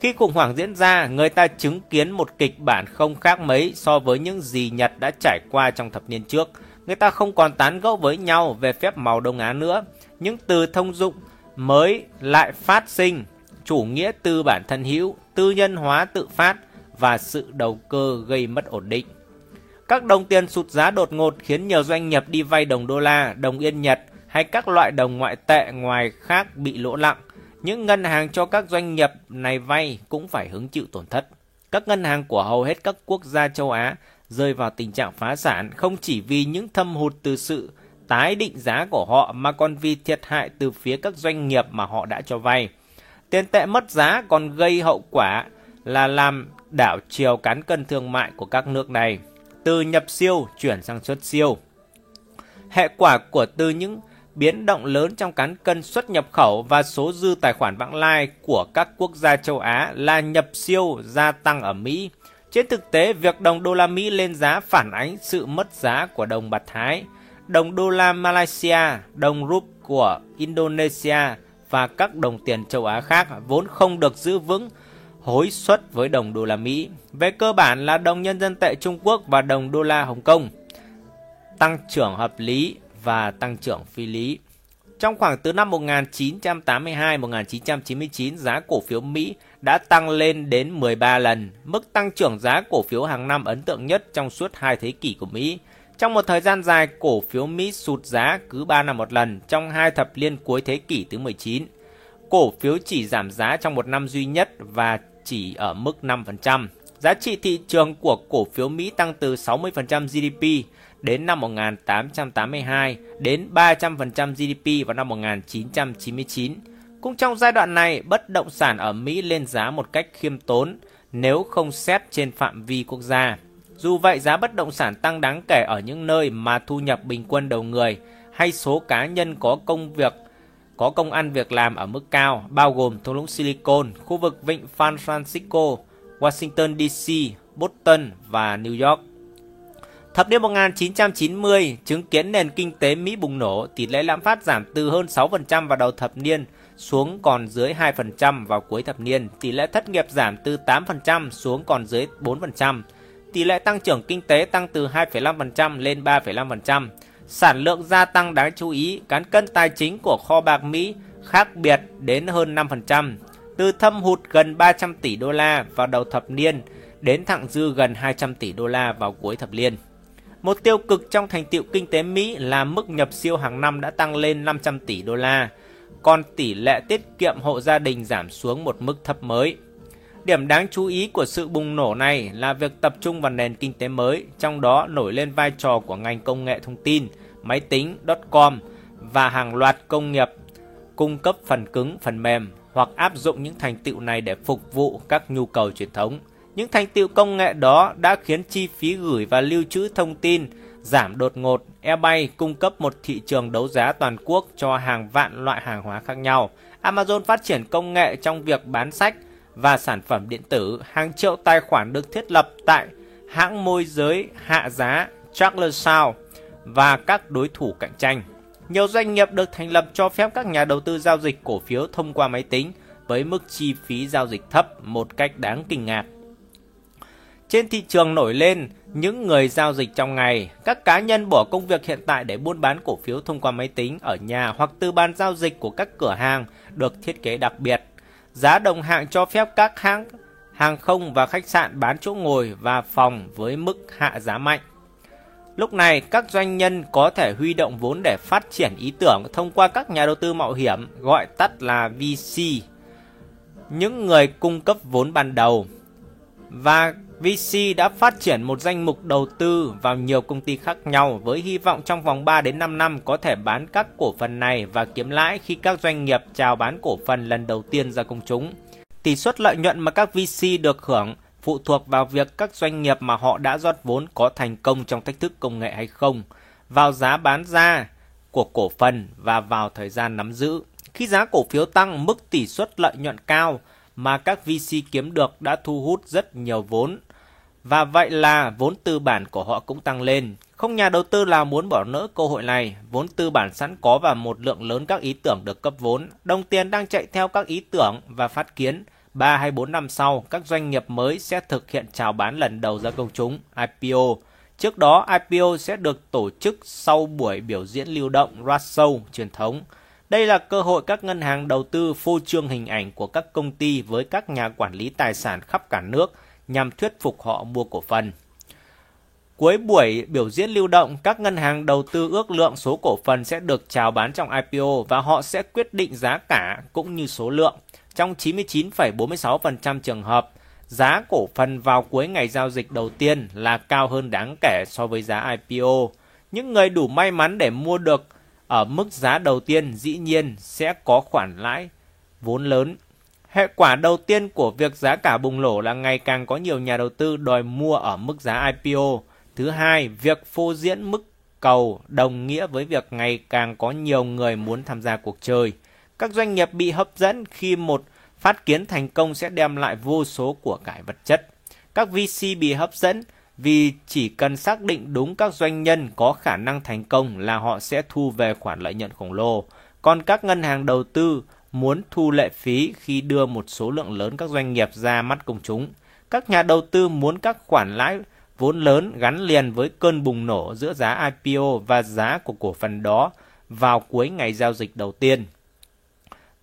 Khi khủng hoảng diễn ra, người ta chứng kiến một kịch bản không khác mấy so với những gì Nhật đã trải qua trong thập niên trước. Người ta không còn tán gẫu với nhau về phép màu Đông Á nữa. Những từ thông dụng mới lại phát sinh, chủ nghĩa tư bản thân hữu, tư nhân hóa tự phát và sự đầu cơ gây mất ổn định. Các đồng tiền sụt giá đột ngột khiến nhiều doanh nghiệp đi vay đồng đô la, đồng yên Nhật hay các loại đồng ngoại tệ ngoài khác bị lỗ lặng – những ngân hàng cho các doanh nghiệp này vay cũng phải hứng chịu tổn thất. Các ngân hàng của hầu hết các quốc gia châu Á rơi vào tình trạng phá sản không chỉ vì những thâm hụt từ sự tái định giá của họ mà còn vì thiệt hại từ phía các doanh nghiệp mà họ đã cho vay. Tiền tệ mất giá còn gây hậu quả là làm đảo chiều cán cân thương mại của các nước này, từ nhập siêu chuyển sang xuất siêu. Hệ quả của từ những biến động lớn trong cán cân xuất nhập khẩu và số dư tài khoản vãng lai của các quốc gia châu Á là nhập siêu gia tăng ở Mỹ. Trên thực tế, việc đồng đô la Mỹ lên giá phản ánh sự mất giá của đồng bạc Thái, đồng đô la Malaysia, đồng rúp của Indonesia và các đồng tiền châu Á khác vốn không được giữ vững hối suất với đồng đô la Mỹ. Về cơ bản là đồng nhân dân tệ Trung Quốc và đồng đô la Hồng Kông tăng trưởng hợp lý và tăng trưởng phi lý. Trong khoảng từ năm 1982-1999, giá cổ phiếu Mỹ đã tăng lên đến 13 lần, mức tăng trưởng giá cổ phiếu hàng năm ấn tượng nhất trong suốt hai thế kỷ của Mỹ. Trong một thời gian dài, cổ phiếu Mỹ sụt giá cứ 3 năm một lần trong hai thập niên cuối thế kỷ thứ 19. Cổ phiếu chỉ giảm giá trong một năm duy nhất và chỉ ở mức 5%. Giá trị thị trường của cổ phiếu Mỹ tăng từ 60% GDP đến năm 1882 đến 300% GDP vào năm 1999. Cũng trong giai đoạn này, bất động sản ở Mỹ lên giá một cách khiêm tốn nếu không xét trên phạm vi quốc gia. Dù vậy, giá bất động sản tăng đáng kể ở những nơi mà thu nhập bình quân đầu người hay số cá nhân có công việc có công ăn việc làm ở mức cao, bao gồm thung lũng Silicon, khu vực vịnh San Francisco, Washington DC, Boston và New York. Thập niên 1990 chứng kiến nền kinh tế Mỹ bùng nổ, tỷ lệ lạm phát giảm từ hơn 6% vào đầu thập niên xuống còn dưới 2% vào cuối thập niên, tỷ lệ thất nghiệp giảm từ 8% xuống còn dưới 4%, tỷ lệ tăng trưởng kinh tế tăng từ 2,5% lên 3,5%. Sản lượng gia tăng đáng chú ý, cán cân tài chính của kho bạc Mỹ khác biệt đến hơn 5%, từ thâm hụt gần 300 tỷ đô la vào đầu thập niên đến thặng dư gần 200 tỷ đô la vào cuối thập niên. Một tiêu cực trong thành tiệu kinh tế Mỹ là mức nhập siêu hàng năm đã tăng lên 500 tỷ đô la, còn tỷ lệ tiết kiệm hộ gia đình giảm xuống một mức thấp mới. Điểm đáng chú ý của sự bùng nổ này là việc tập trung vào nền kinh tế mới, trong đó nổi lên vai trò của ngành công nghệ thông tin, máy tính, dot com và hàng loạt công nghiệp cung cấp phần cứng, phần mềm hoặc áp dụng những thành tựu này để phục vụ các nhu cầu truyền thống. Những thành tựu công nghệ đó đã khiến chi phí gửi và lưu trữ thông tin giảm đột ngột. eBay cung cấp một thị trường đấu giá toàn quốc cho hàng vạn loại hàng hóa khác nhau. Amazon phát triển công nghệ trong việc bán sách và sản phẩm điện tử. Hàng triệu tài khoản được thiết lập tại hãng môi giới hạ giá Charles Shaw và các đối thủ cạnh tranh. Nhiều doanh nghiệp được thành lập cho phép các nhà đầu tư giao dịch cổ phiếu thông qua máy tính với mức chi phí giao dịch thấp một cách đáng kinh ngạc. Trên thị trường nổi lên những người giao dịch trong ngày, các cá nhân bỏ công việc hiện tại để buôn bán cổ phiếu thông qua máy tính ở nhà hoặc từ bàn giao dịch của các cửa hàng được thiết kế đặc biệt. Giá đồng hạng cho phép các hãng hàng không và khách sạn bán chỗ ngồi và phòng với mức hạ giá mạnh. Lúc này, các doanh nhân có thể huy động vốn để phát triển ý tưởng thông qua các nhà đầu tư mạo hiểm, gọi tắt là VC. Những người cung cấp vốn ban đầu và VC đã phát triển một danh mục đầu tư vào nhiều công ty khác nhau với hy vọng trong vòng 3 đến 5 năm có thể bán các cổ phần này và kiếm lãi khi các doanh nghiệp chào bán cổ phần lần đầu tiên ra công chúng. Tỷ suất lợi nhuận mà các VC được hưởng phụ thuộc vào việc các doanh nghiệp mà họ đã rót vốn có thành công trong thách thức công nghệ hay không, vào giá bán ra của cổ phần và vào thời gian nắm giữ. Khi giá cổ phiếu tăng, mức tỷ suất lợi nhuận cao mà các VC kiếm được đã thu hút rất nhiều vốn. Và vậy là vốn tư bản của họ cũng tăng lên. Không nhà đầu tư nào muốn bỏ lỡ cơ hội này. Vốn tư bản sẵn có và một lượng lớn các ý tưởng được cấp vốn. Đồng tiền đang chạy theo các ý tưởng và phát kiến. 3 hay 4 năm sau, các doanh nghiệp mới sẽ thực hiện chào bán lần đầu ra công chúng, IPO. Trước đó, IPO sẽ được tổ chức sau buổi biểu diễn lưu động roadshow truyền thống. Đây là cơ hội các ngân hàng đầu tư phô trương hình ảnh của các công ty với các nhà quản lý tài sản khắp cả nước nhằm thuyết phục họ mua cổ phần. Cuối buổi biểu diễn lưu động, các ngân hàng đầu tư ước lượng số cổ phần sẽ được chào bán trong IPO và họ sẽ quyết định giá cả cũng như số lượng. Trong 99,46% trường hợp, giá cổ phần vào cuối ngày giao dịch đầu tiên là cao hơn đáng kể so với giá IPO. Những người đủ may mắn để mua được ở mức giá đầu tiên dĩ nhiên sẽ có khoản lãi vốn lớn. Hệ quả đầu tiên của việc giá cả bùng nổ là ngày càng có nhiều nhà đầu tư đòi mua ở mức giá IPO. Thứ hai, việc phô diễn mức cầu đồng nghĩa với việc ngày càng có nhiều người muốn tham gia cuộc chơi. Các doanh nghiệp bị hấp dẫn khi một phát kiến thành công sẽ đem lại vô số của cải vật chất. Các VC bị hấp dẫn vì chỉ cần xác định đúng các doanh nhân có khả năng thành công là họ sẽ thu về khoản lợi nhuận khổng lồ. Còn các ngân hàng đầu tư muốn thu lệ phí khi đưa một số lượng lớn các doanh nghiệp ra mắt công chúng. Các nhà đầu tư muốn các khoản lãi vốn lớn gắn liền với cơn bùng nổ giữa giá IPO và giá của cổ phần đó vào cuối ngày giao dịch đầu tiên.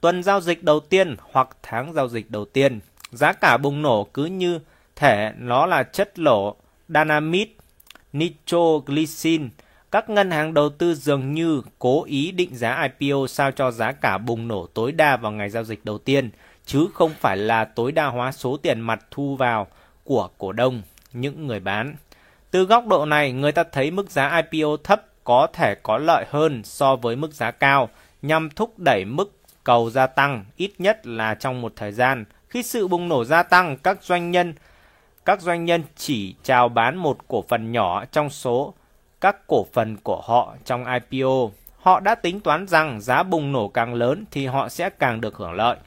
Tuần giao dịch đầu tiên hoặc tháng giao dịch đầu tiên, giá cả bùng nổ cứ như thể nó là chất lỗ Dynamite, nitroglycerin. Các ngân hàng đầu tư dường như cố ý định giá IPO sao cho giá cả bùng nổ tối đa vào ngày giao dịch đầu tiên, chứ không phải là tối đa hóa số tiền mặt thu vào của cổ đông, những người bán. Từ góc độ này, người ta thấy mức giá IPO thấp có thể có lợi hơn so với mức giá cao nhằm thúc đẩy mức cầu gia tăng ít nhất là trong một thời gian. Khi sự bùng nổ gia tăng, các doanh nhân các doanh nhân chỉ chào bán một cổ phần nhỏ trong số các cổ phần của họ trong IPO. Họ đã tính toán rằng giá bùng nổ càng lớn thì họ sẽ càng được hưởng lợi.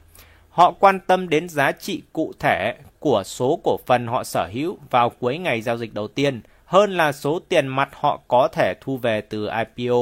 Họ quan tâm đến giá trị cụ thể của số cổ phần họ sở hữu vào cuối ngày giao dịch đầu tiên hơn là số tiền mặt họ có thể thu về từ IPO.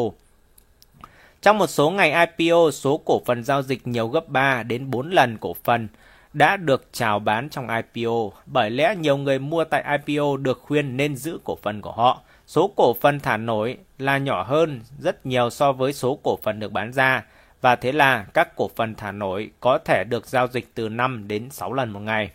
Trong một số ngày IPO, số cổ phần giao dịch nhiều gấp 3 đến 4 lần cổ phần đã được chào bán trong IPO. Bởi lẽ nhiều người mua tại IPO được khuyên nên giữ cổ phần của họ. Số cổ phần thả nổi là nhỏ hơn rất nhiều so với số cổ phần được bán ra. Và thế là các cổ phần thả nổi có thể được giao dịch từ 5 đến 6 lần một ngày.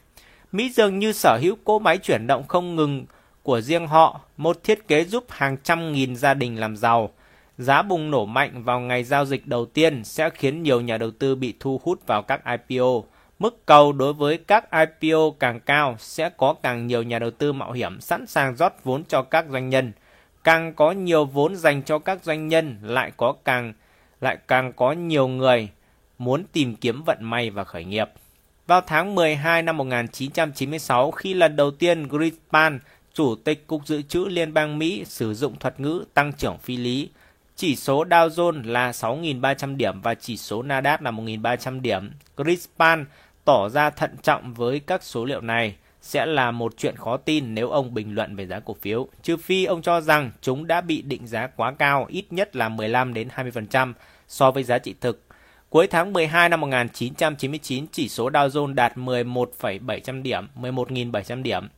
Mỹ dường như sở hữu cỗ máy chuyển động không ngừng của riêng họ, một thiết kế giúp hàng trăm nghìn gia đình làm giàu. Giá bùng nổ mạnh vào ngày giao dịch đầu tiên sẽ khiến nhiều nhà đầu tư bị thu hút vào các IPO. Mức cầu đối với các IPO càng cao sẽ có càng nhiều nhà đầu tư mạo hiểm sẵn sàng rót vốn cho các doanh nhân. Càng có nhiều vốn dành cho các doanh nhân lại có càng lại càng có nhiều người muốn tìm kiếm vận may và khởi nghiệp. Vào tháng 12 năm 1996, khi lần đầu tiên Greenspan, Chủ tịch Cục Dự trữ Liên bang Mỹ sử dụng thuật ngữ tăng trưởng phi lý, chỉ số Dow Jones là 6.300 điểm và chỉ số Nasdaq là 1.300 điểm. Greenspan tỏ ra thận trọng với các số liệu này sẽ là một chuyện khó tin nếu ông bình luận về giá cổ phiếu, trừ phi ông cho rằng chúng đã bị định giá quá cao, ít nhất là 15 đến 20% so với giá trị thực. Cuối tháng 12 năm 1999, chỉ số Dow Jones đạt 11,700 điểm, 11.700 điểm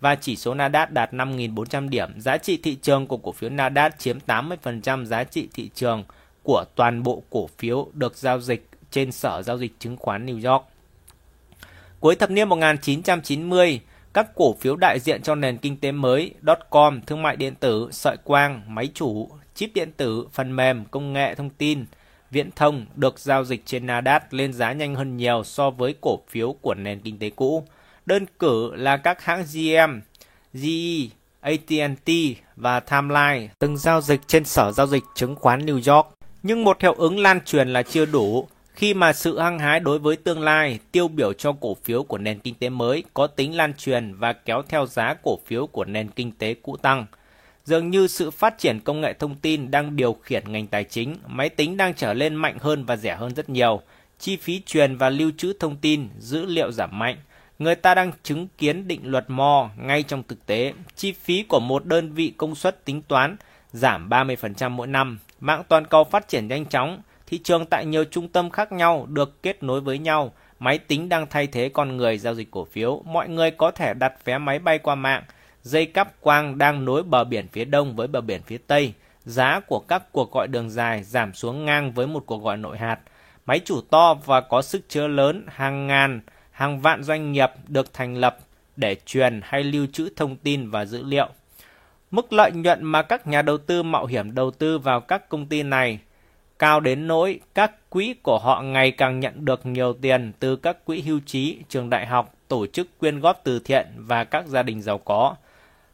và chỉ số Nasdaq đạt 5.400 điểm. Giá trị thị trường của cổ phiếu Nasdaq chiếm 80% giá trị thị trường của toàn bộ cổ phiếu được giao dịch trên Sở Giao dịch Chứng khoán New York. Cuối thập niên 1990, các cổ phiếu đại diện cho nền kinh tế mới, (dot-com, thương mại điện tử, sợi quang, máy chủ, chip điện tử, phần mềm, công nghệ thông tin, viễn thông được giao dịch trên Nasdaq lên giá nhanh hơn nhiều so với cổ phiếu của nền kinh tế cũ. Đơn cử là các hãng GM, GE, AT&T và Timeline từng giao dịch trên sở giao dịch chứng khoán New York. Nhưng một hiệu ứng lan truyền là chưa đủ khi mà sự hăng hái đối với tương lai tiêu biểu cho cổ phiếu của nền kinh tế mới có tính lan truyền và kéo theo giá cổ phiếu của nền kinh tế cũ tăng. Dường như sự phát triển công nghệ thông tin đang điều khiển ngành tài chính, máy tính đang trở lên mạnh hơn và rẻ hơn rất nhiều, chi phí truyền và lưu trữ thông tin, dữ liệu giảm mạnh. Người ta đang chứng kiến định luật Moore ngay trong thực tế, chi phí của một đơn vị công suất tính toán giảm 30% mỗi năm. Mạng toàn cầu phát triển nhanh chóng, Thị trường tại nhiều trung tâm khác nhau được kết nối với nhau. Máy tính đang thay thế con người giao dịch cổ phiếu. Mọi người có thể đặt vé máy bay qua mạng. Dây cáp quang đang nối bờ biển phía đông với bờ biển phía tây. Giá của các cuộc gọi đường dài giảm xuống ngang với một cuộc gọi nội hạt. Máy chủ to và có sức chứa lớn, hàng ngàn, hàng vạn doanh nghiệp được thành lập để truyền hay lưu trữ thông tin và dữ liệu. Mức lợi nhuận mà các nhà đầu tư mạo hiểm đầu tư vào các công ty này cao đến nỗi các quỹ của họ ngày càng nhận được nhiều tiền từ các quỹ hưu trí, trường đại học, tổ chức quyên góp từ thiện và các gia đình giàu có.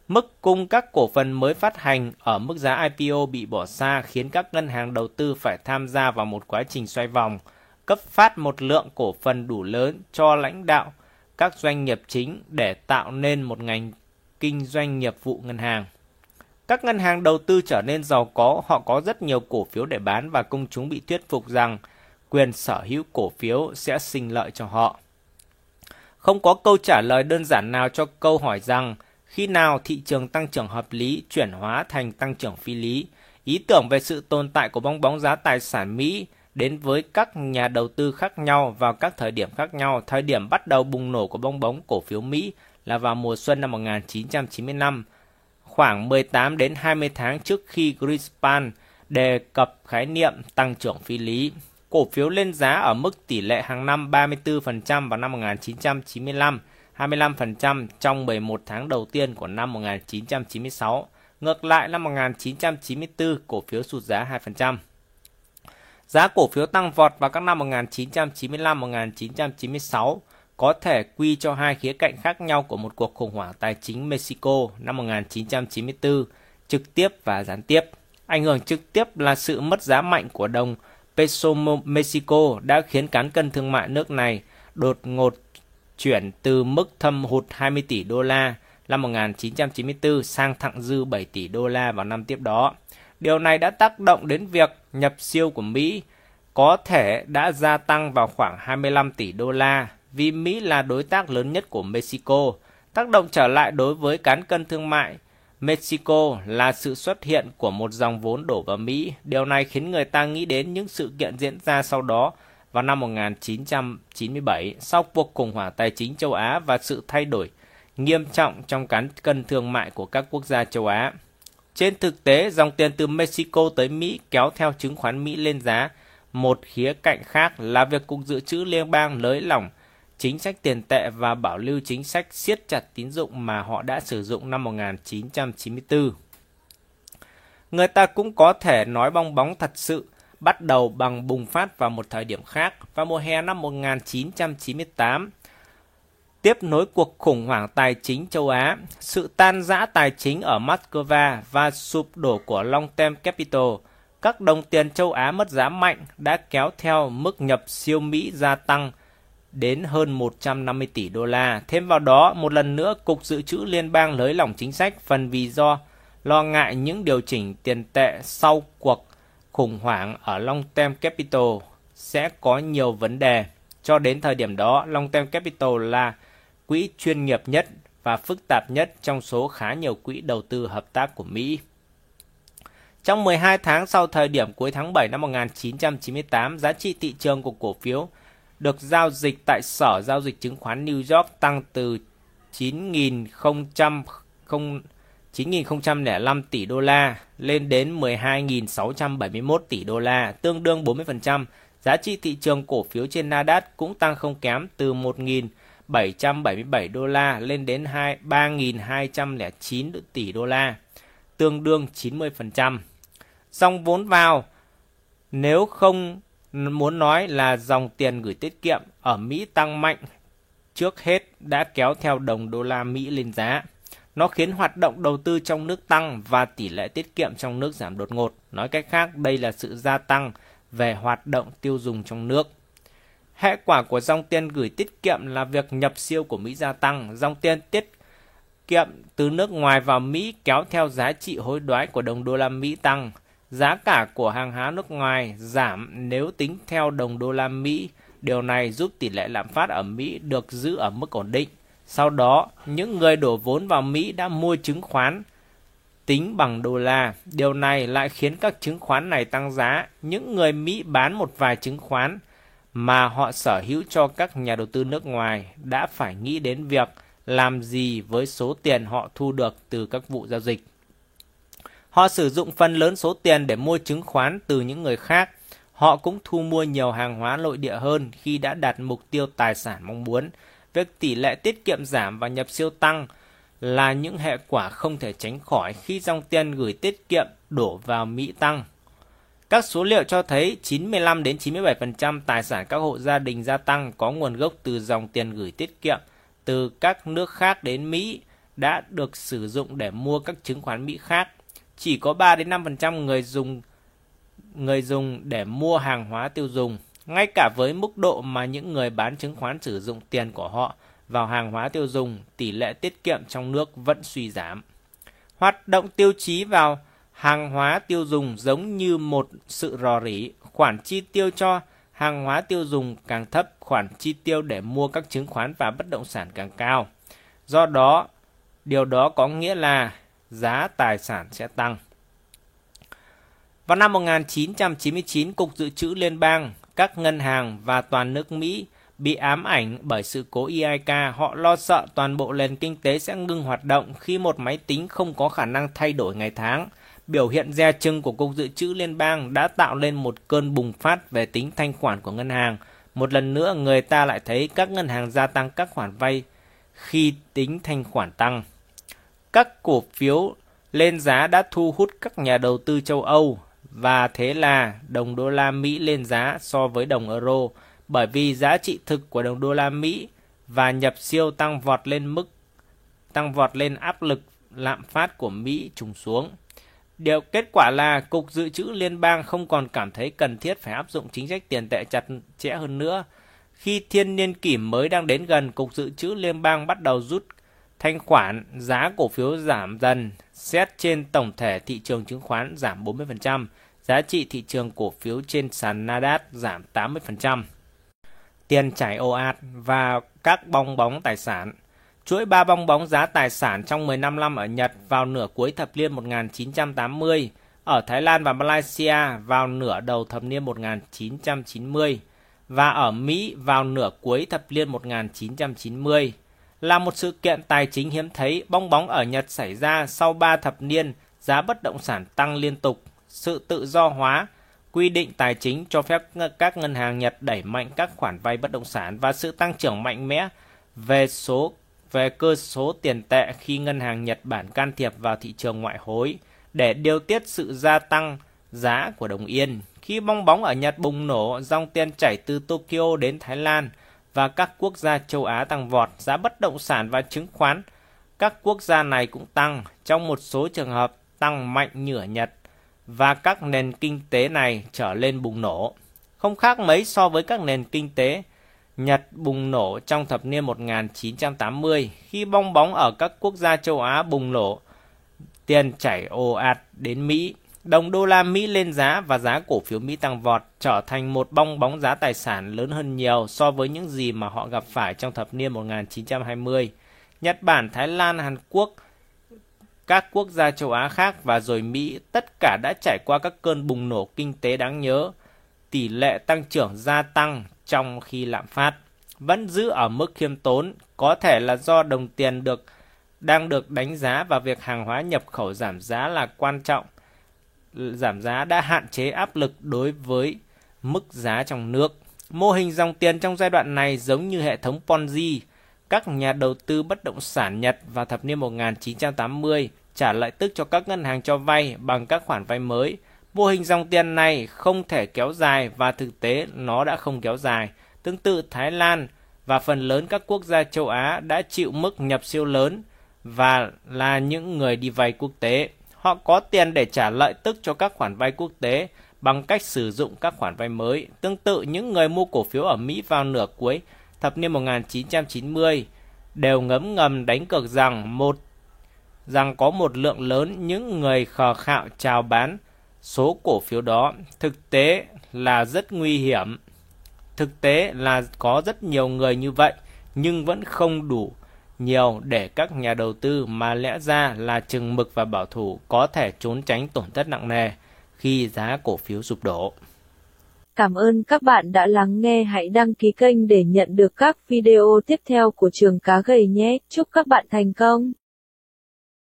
Mức cung các cổ phần mới phát hành ở mức giá IPO bị bỏ xa khiến các ngân hàng đầu tư phải tham gia vào một quá trình xoay vòng, cấp phát một lượng cổ phần đủ lớn cho lãnh đạo các doanh nghiệp chính để tạo nên một ngành kinh doanh nghiệp vụ ngân hàng. Các ngân hàng đầu tư trở nên giàu có, họ có rất nhiều cổ phiếu để bán và công chúng bị thuyết phục rằng quyền sở hữu cổ phiếu sẽ sinh lợi cho họ. Không có câu trả lời đơn giản nào cho câu hỏi rằng khi nào thị trường tăng trưởng hợp lý chuyển hóa thành tăng trưởng phi lý. Ý tưởng về sự tồn tại của bong bóng giá tài sản Mỹ đến với các nhà đầu tư khác nhau vào các thời điểm khác nhau. Thời điểm bắt đầu bùng nổ của bong bóng cổ phiếu Mỹ là vào mùa xuân năm 1995, khoảng 18 đến 20 tháng trước khi Greenspan đề cập khái niệm tăng trưởng phi lý. Cổ phiếu lên giá ở mức tỷ lệ hàng năm 34% vào năm 1995, 25% trong 11 tháng đầu tiên của năm 1996. Ngược lại, năm 1994, cổ phiếu sụt giá 2%. Giá cổ phiếu tăng vọt vào các năm 1995-1996 có thể quy cho hai khía cạnh khác nhau của một cuộc khủng hoảng tài chính Mexico năm 1994, trực tiếp và gián tiếp. Ảnh hưởng trực tiếp là sự mất giá mạnh của đồng peso Mexico đã khiến cán cân thương mại nước này đột ngột chuyển từ mức thâm hụt 20 tỷ đô la năm 1994 sang thặng dư 7 tỷ đô la vào năm tiếp đó. Điều này đã tác động đến việc nhập siêu của Mỹ có thể đã gia tăng vào khoảng 25 tỷ đô la vì Mỹ là đối tác lớn nhất của Mexico. Tác động trở lại đối với cán cân thương mại Mexico là sự xuất hiện của một dòng vốn đổ vào Mỹ. Điều này khiến người ta nghĩ đến những sự kiện diễn ra sau đó vào năm 1997 sau cuộc khủng hoảng tài chính châu Á và sự thay đổi nghiêm trọng trong cán cân thương mại của các quốc gia châu Á. Trên thực tế, dòng tiền từ Mexico tới Mỹ kéo theo chứng khoán Mỹ lên giá. Một khía cạnh khác là việc Cục Dự trữ Liên bang nới lỏng chính sách tiền tệ và bảo lưu chính sách siết chặt tín dụng mà họ đã sử dụng năm 1994. Người ta cũng có thể nói bong bóng thật sự bắt đầu bằng bùng phát vào một thời điểm khác vào mùa hè năm 1998. Tiếp nối cuộc khủng hoảng tài chính châu Á, sự tan rã tài chính ở Moscow và sụp đổ của Long Term Capital, các đồng tiền châu Á mất giá mạnh đã kéo theo mức nhập siêu Mỹ gia tăng đến hơn 150 tỷ đô la. Thêm vào đó, một lần nữa, Cục Dự trữ Liên bang nới lỏng chính sách phần vì do lo ngại những điều chỉnh tiền tệ sau cuộc khủng hoảng ở Long Term Capital sẽ có nhiều vấn đề. Cho đến thời điểm đó, Long Term Capital là quỹ chuyên nghiệp nhất và phức tạp nhất trong số khá nhiều quỹ đầu tư hợp tác của Mỹ. Trong 12 tháng sau thời điểm cuối tháng 7 năm 1998, giá trị thị trường của cổ phiếu được giao dịch tại Sở Giao dịch Chứng khoán New York tăng từ 9.005 tỷ đô la lên đến 12.671 tỷ đô la, tương đương 40%. Giá trị thị trường cổ phiếu trên Nasdaq cũng tăng không kém từ 1.777 đô la lên đến 3.209 tỷ đô la, tương đương 90%. Dòng vốn vào nếu không muốn nói là dòng tiền gửi tiết kiệm ở Mỹ tăng mạnh trước hết đã kéo theo đồng đô la Mỹ lên giá. Nó khiến hoạt động đầu tư trong nước tăng và tỷ lệ tiết kiệm trong nước giảm đột ngột. Nói cách khác, đây là sự gia tăng về hoạt động tiêu dùng trong nước. Hệ quả của dòng tiền gửi tiết kiệm là việc nhập siêu của Mỹ gia tăng, dòng tiền tiết kiệm từ nước ngoài vào Mỹ kéo theo giá trị hối đoái của đồng đô la Mỹ tăng. Giá cả của hàng hóa nước ngoài giảm nếu tính theo đồng đô la Mỹ. Điều này giúp tỷ lệ lạm phát ở Mỹ được giữ ở mức ổn định. Sau đó, những người đổ vốn vào Mỹ đã mua chứng khoán tính bằng đô la. Điều này lại khiến các chứng khoán này tăng giá. Những người Mỹ bán một vài chứng khoán mà họ sở hữu cho các nhà đầu tư nước ngoài đã phải nghĩ đến việc làm gì với số tiền họ thu được từ các vụ giao dịch. Họ sử dụng phần lớn số tiền để mua chứng khoán từ những người khác. Họ cũng thu mua nhiều hàng hóa nội địa hơn khi đã đạt mục tiêu tài sản mong muốn. Việc tỷ lệ tiết kiệm giảm và nhập siêu tăng là những hệ quả không thể tránh khỏi khi dòng tiền gửi tiết kiệm đổ vào Mỹ tăng. Các số liệu cho thấy 95 đến 97% tài sản các hộ gia đình gia tăng có nguồn gốc từ dòng tiền gửi tiết kiệm từ các nước khác đến Mỹ đã được sử dụng để mua các chứng khoán Mỹ khác chỉ có 3 đến 5% người dùng người dùng để mua hàng hóa tiêu dùng. Ngay cả với mức độ mà những người bán chứng khoán sử dụng tiền của họ vào hàng hóa tiêu dùng, tỷ lệ tiết kiệm trong nước vẫn suy giảm. Hoạt động tiêu chí vào hàng hóa tiêu dùng giống như một sự rò rỉ, khoản chi tiêu cho hàng hóa tiêu dùng càng thấp, khoản chi tiêu để mua các chứng khoán và bất động sản càng cao. Do đó, điều đó có nghĩa là giá tài sản sẽ tăng. Vào năm 1999, Cục Dự trữ Liên bang, các ngân hàng và toàn nước Mỹ bị ám ảnh bởi sự cố EIK. Họ lo sợ toàn bộ nền kinh tế sẽ ngưng hoạt động khi một máy tính không có khả năng thay đổi ngày tháng. Biểu hiện dè chừng của Cục Dự trữ Liên bang đã tạo lên một cơn bùng phát về tính thanh khoản của ngân hàng. Một lần nữa, người ta lại thấy các ngân hàng gia tăng các khoản vay khi tính thanh khoản tăng. Các cổ phiếu lên giá đã thu hút các nhà đầu tư châu Âu và thế là đồng đô la Mỹ lên giá so với đồng euro bởi vì giá trị thực của đồng đô la Mỹ và nhập siêu tăng vọt lên mức tăng vọt lên áp lực lạm phát của Mỹ trùng xuống. Điều kết quả là Cục Dự trữ Liên bang không còn cảm thấy cần thiết phải áp dụng chính sách tiền tệ chặt chẽ hơn nữa. Khi thiên niên kỷ mới đang đến gần, Cục Dự trữ Liên bang bắt đầu rút thanh khoản, giá cổ phiếu giảm dần, xét trên tổng thể thị trường chứng khoán giảm 40%, giá trị thị trường cổ phiếu trên sàn Nasdaq giảm 80%. Tiền chảy ồ ạt và các bong bóng tài sản. Chuỗi ba bong bóng giá tài sản trong 15 năm ở Nhật vào nửa cuối thập niên 1980, ở Thái Lan và Malaysia vào nửa đầu thập niên 1990 và ở Mỹ vào nửa cuối thập niên 1990 là một sự kiện tài chính hiếm thấy bong bóng ở Nhật xảy ra sau 3 thập niên giá bất động sản tăng liên tục, sự tự do hóa, quy định tài chính cho phép các ngân hàng Nhật đẩy mạnh các khoản vay bất động sản và sự tăng trưởng mạnh mẽ về số về cơ số tiền tệ khi ngân hàng Nhật Bản can thiệp vào thị trường ngoại hối để điều tiết sự gia tăng giá của đồng yên. Khi bong bóng ở Nhật bùng nổ, dòng tiền chảy từ Tokyo đến Thái Lan và các quốc gia châu Á tăng vọt, giá bất động sản và chứng khoán các quốc gia này cũng tăng, trong một số trường hợp tăng mạnh như ở Nhật và các nền kinh tế này trở lên bùng nổ. Không khác mấy so với các nền kinh tế Nhật bùng nổ trong thập niên 1980 khi bong bóng ở các quốc gia châu Á bùng nổ, tiền chảy ồ ạt đến Mỹ. Đồng đô la Mỹ lên giá và giá cổ phiếu Mỹ tăng vọt, trở thành một bong bóng giá tài sản lớn hơn nhiều so với những gì mà họ gặp phải trong thập niên 1920. Nhật Bản, Thái Lan, Hàn Quốc, các quốc gia châu Á khác và rồi Mỹ tất cả đã trải qua các cơn bùng nổ kinh tế đáng nhớ. Tỷ lệ tăng trưởng gia tăng trong khi lạm phát vẫn giữ ở mức khiêm tốn, có thể là do đồng tiền được đang được đánh giá và việc hàng hóa nhập khẩu giảm giá là quan trọng. Giảm giá đã hạn chế áp lực đối với mức giá trong nước. Mô hình dòng tiền trong giai đoạn này giống như hệ thống Ponzi, các nhà đầu tư bất động sản Nhật vào thập niên 1980 trả lợi tức cho các ngân hàng cho vay bằng các khoản vay mới. Mô hình dòng tiền này không thể kéo dài và thực tế nó đã không kéo dài. Tương tự Thái Lan và phần lớn các quốc gia châu Á đã chịu mức nhập siêu lớn và là những người đi vay quốc tế. Họ có tiền để trả lợi tức cho các khoản vay quốc tế bằng cách sử dụng các khoản vay mới. Tương tự, những người mua cổ phiếu ở Mỹ vào nửa cuối thập niên 1990 đều ngấm ngầm đánh cược rằng một, rằng có một lượng lớn những người khờ khạo chào bán số cổ phiếu đó thực tế là rất nguy hiểm. Thực tế là có rất nhiều người như vậy, nhưng vẫn không đủ nhiều để các nhà đầu tư mà lẽ ra là chừng mực và bảo thủ có thể trốn tránh tổn thất nặng nề khi giá cổ phiếu sụp đổ. Cảm ơn các bạn đã lắng nghe. Hãy đăng ký kênh để nhận được các video tiếp theo của trường cá gầy nhé. Chúc các bạn thành công.